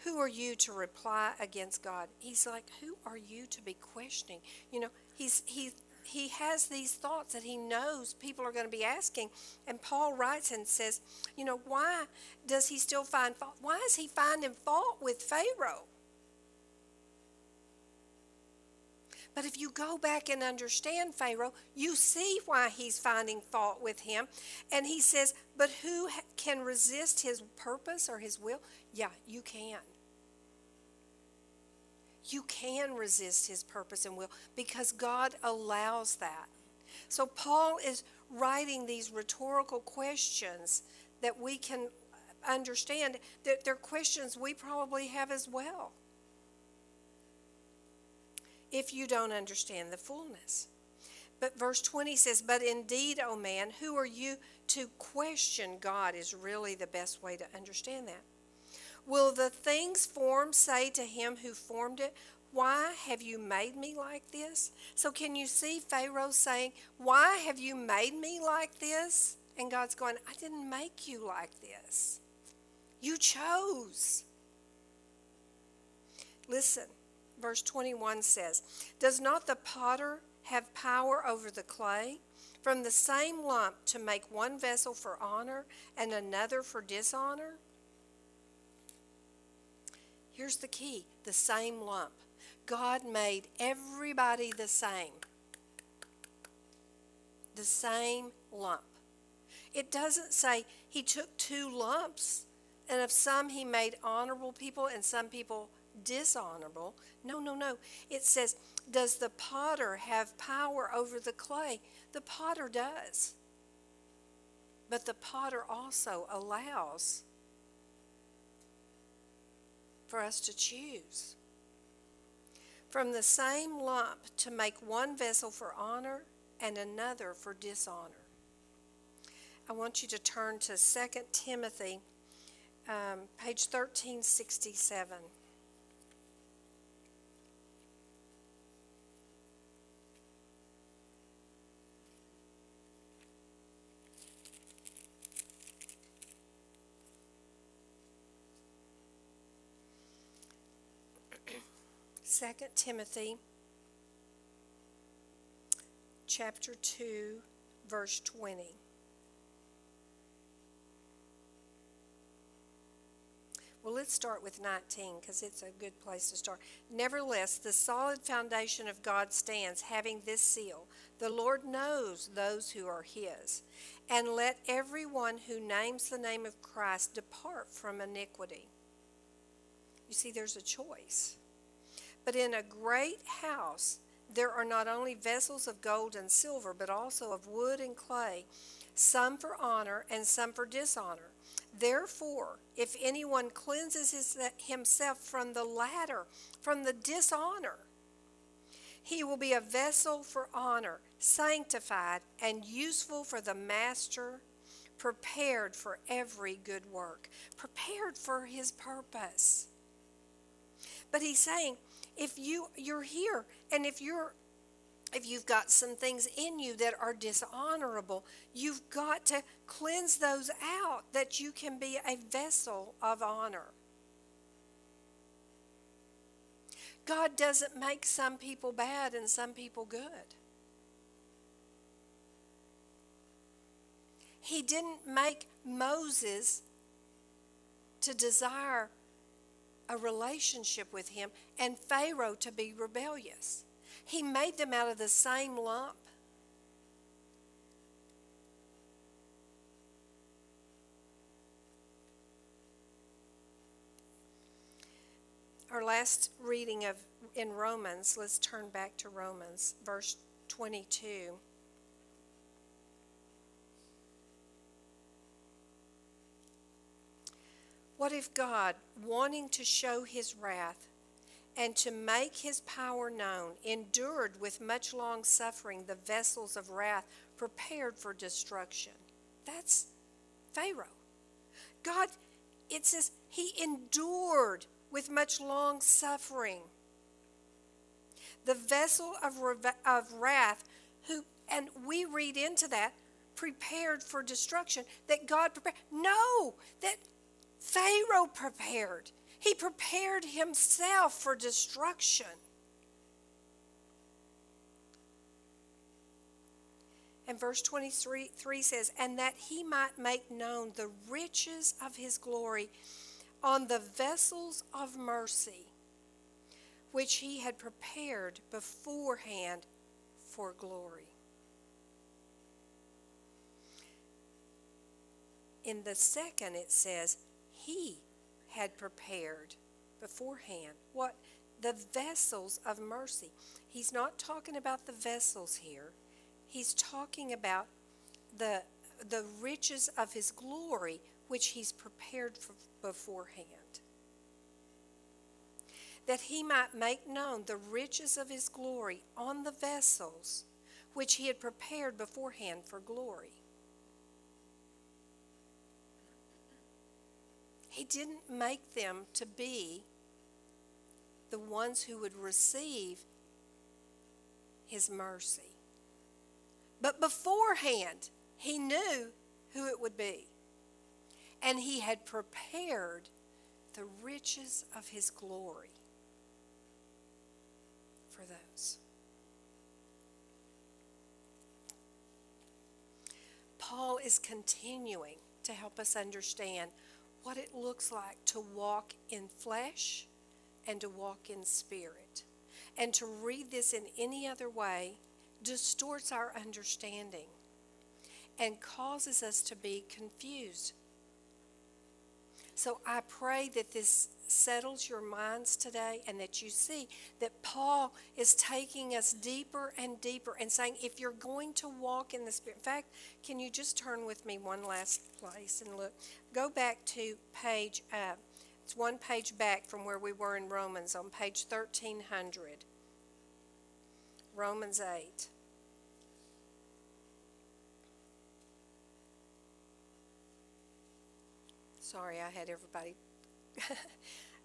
who are you to reply against God? He's like, Who are you to be questioning? You know, he's he he has these thoughts that he knows people are going to be asking. And Paul writes and says, you know, why does he still find fault? Why is he finding fault with Pharaoh? But if you go back and understand Pharaoh, you see why he's finding fault with him. And he says, But who can resist his purpose or his will? Yeah, you can. You can resist his purpose and will because God allows that. So Paul is writing these rhetorical questions that we can understand that they're questions we probably have as well if you don't understand the fullness. But verse 20 says, But indeed, O man, who are you to question God? Is really the best way to understand that. Will the things formed say to him who formed it, Why have you made me like this? So, can you see Pharaoh saying, Why have you made me like this? And God's going, I didn't make you like this. You chose. Listen, verse 21 says, Does not the potter have power over the clay? From the same lump to make one vessel for honor and another for dishonor? Here's the key the same lump. God made everybody the same. The same lump. It doesn't say he took two lumps, and of some he made honorable people and some people dishonorable. No, no, no. It says, Does the potter have power over the clay? The potter does. But the potter also allows for us to choose. From the same lump to make one vessel for honor and another for dishonor. I want you to turn to 2 Timothy, um, page 1367. 2 Timothy chapter 2 verse 20. Well, let's start with 19 because it's a good place to start. Nevertheless, the solid foundation of God stands, having this seal The Lord knows those who are his. And let everyone who names the name of Christ depart from iniquity. You see, there's a choice. But in a great house there are not only vessels of gold and silver, but also of wood and clay, some for honor and some for dishonor. Therefore, if anyone cleanses his, himself from the latter, from the dishonor, he will be a vessel for honor, sanctified and useful for the master, prepared for every good work, prepared for his purpose. But he's saying, if you you're here and if you're if you've got some things in you that are dishonorable, you've got to cleanse those out that you can be a vessel of honor. God doesn't make some people bad and some people good. He didn't make Moses to desire a relationship with him and Pharaoh to be rebellious. He made them out of the same lump. Our last reading of in Romans, let's turn back to Romans, verse 22. What if God, wanting to show his wrath and to make his power known, endured with much long suffering the vessels of wrath prepared for destruction? That's Pharaoh. God, it says, he endured with much long suffering the vessel of, of wrath who and we read into that prepared for destruction that god prepared no that Pharaoh prepared. He prepared himself for destruction. And verse 23 3 says, And that he might make known the riches of his glory on the vessels of mercy, which he had prepared beforehand for glory. In the second, it says, he had prepared beforehand. What? The vessels of mercy. He's not talking about the vessels here. He's talking about the, the riches of his glory, which he's prepared for beforehand. That he might make known the riches of his glory on the vessels which he had prepared beforehand for glory. He didn't make them to be the ones who would receive His mercy. But beforehand, He knew who it would be. And He had prepared the riches of His glory for those. Paul is continuing to help us understand what it looks like to walk in flesh and to walk in spirit. And to read this in any other way distorts our understanding and causes us to be confused. So I pray that this settles your minds today and that you see that Paul is taking us deeper and deeper and saying, if you're going to walk in the Spirit, in fact, can you just turn with me one last place and look? Go back to page, uh, it's one page back from where we were in Romans on page 1300. Romans 8. Sorry, I had everybody.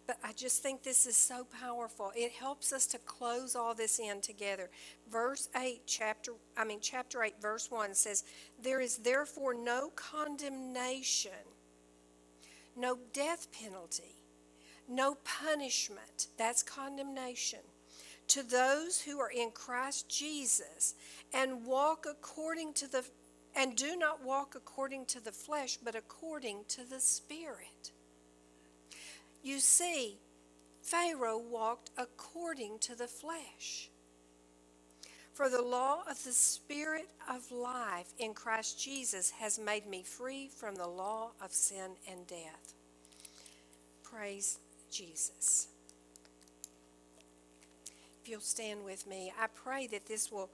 But I just think this is so powerful. It helps us to close all this in together. Verse 8, chapter I mean chapter 8 verse 1 says, "There is therefore no condemnation, no death penalty, no punishment." That's condemnation. To those who are in Christ Jesus and walk according to the and do not walk according to the flesh, but according to the Spirit. You see, Pharaoh walked according to the flesh. For the law of the Spirit of life in Christ Jesus has made me free from the law of sin and death. Praise Jesus. If you'll stand with me, I pray that this will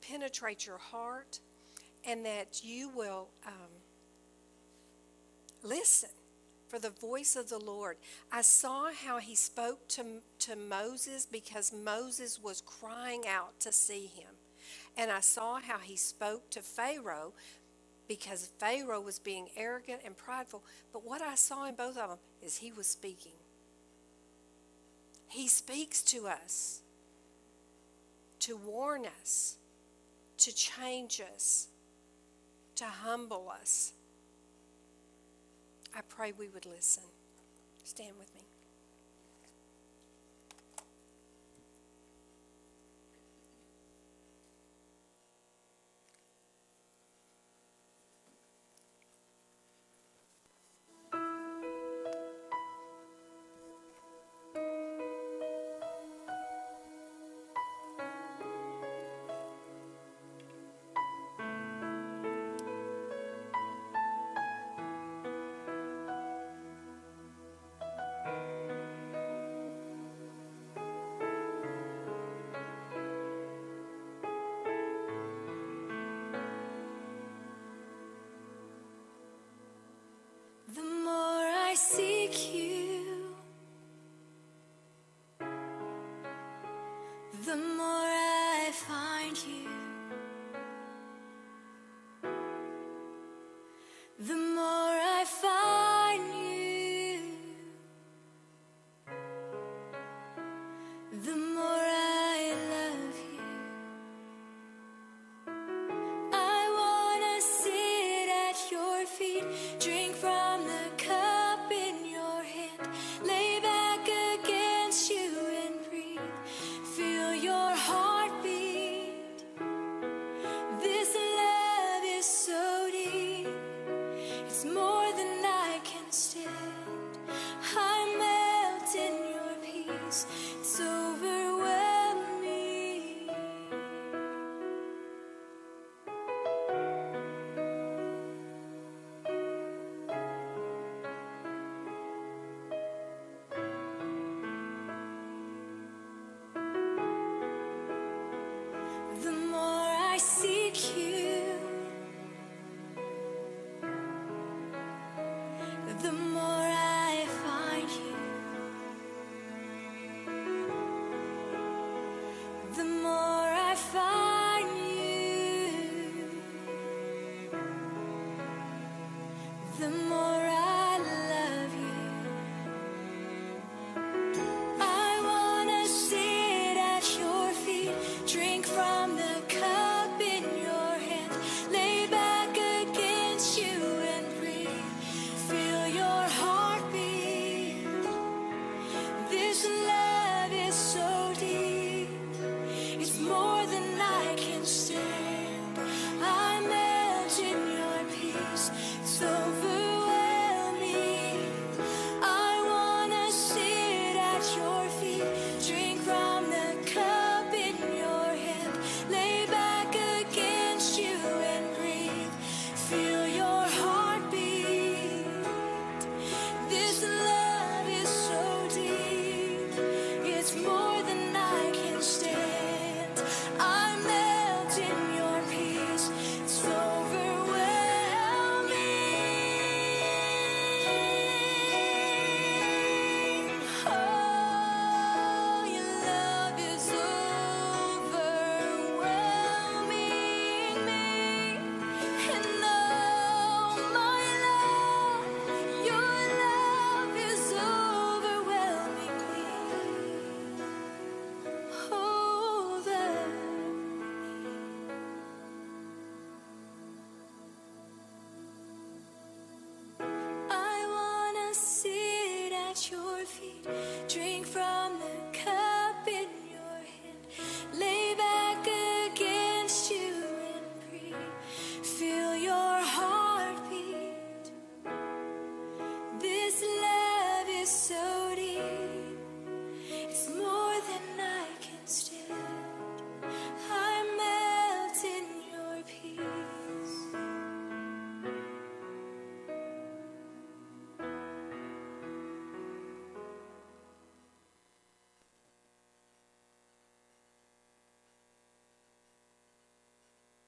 penetrate your heart and that you will um, listen for the voice of the Lord. I saw how he spoke to, to Moses because Moses was crying out to see him. And I saw how he spoke to Pharaoh because Pharaoh was being arrogant and prideful. But what I saw in both of them is he was speaking. He speaks to us to warn us, to change us, to humble us. I pray we would listen. Stand with me. The more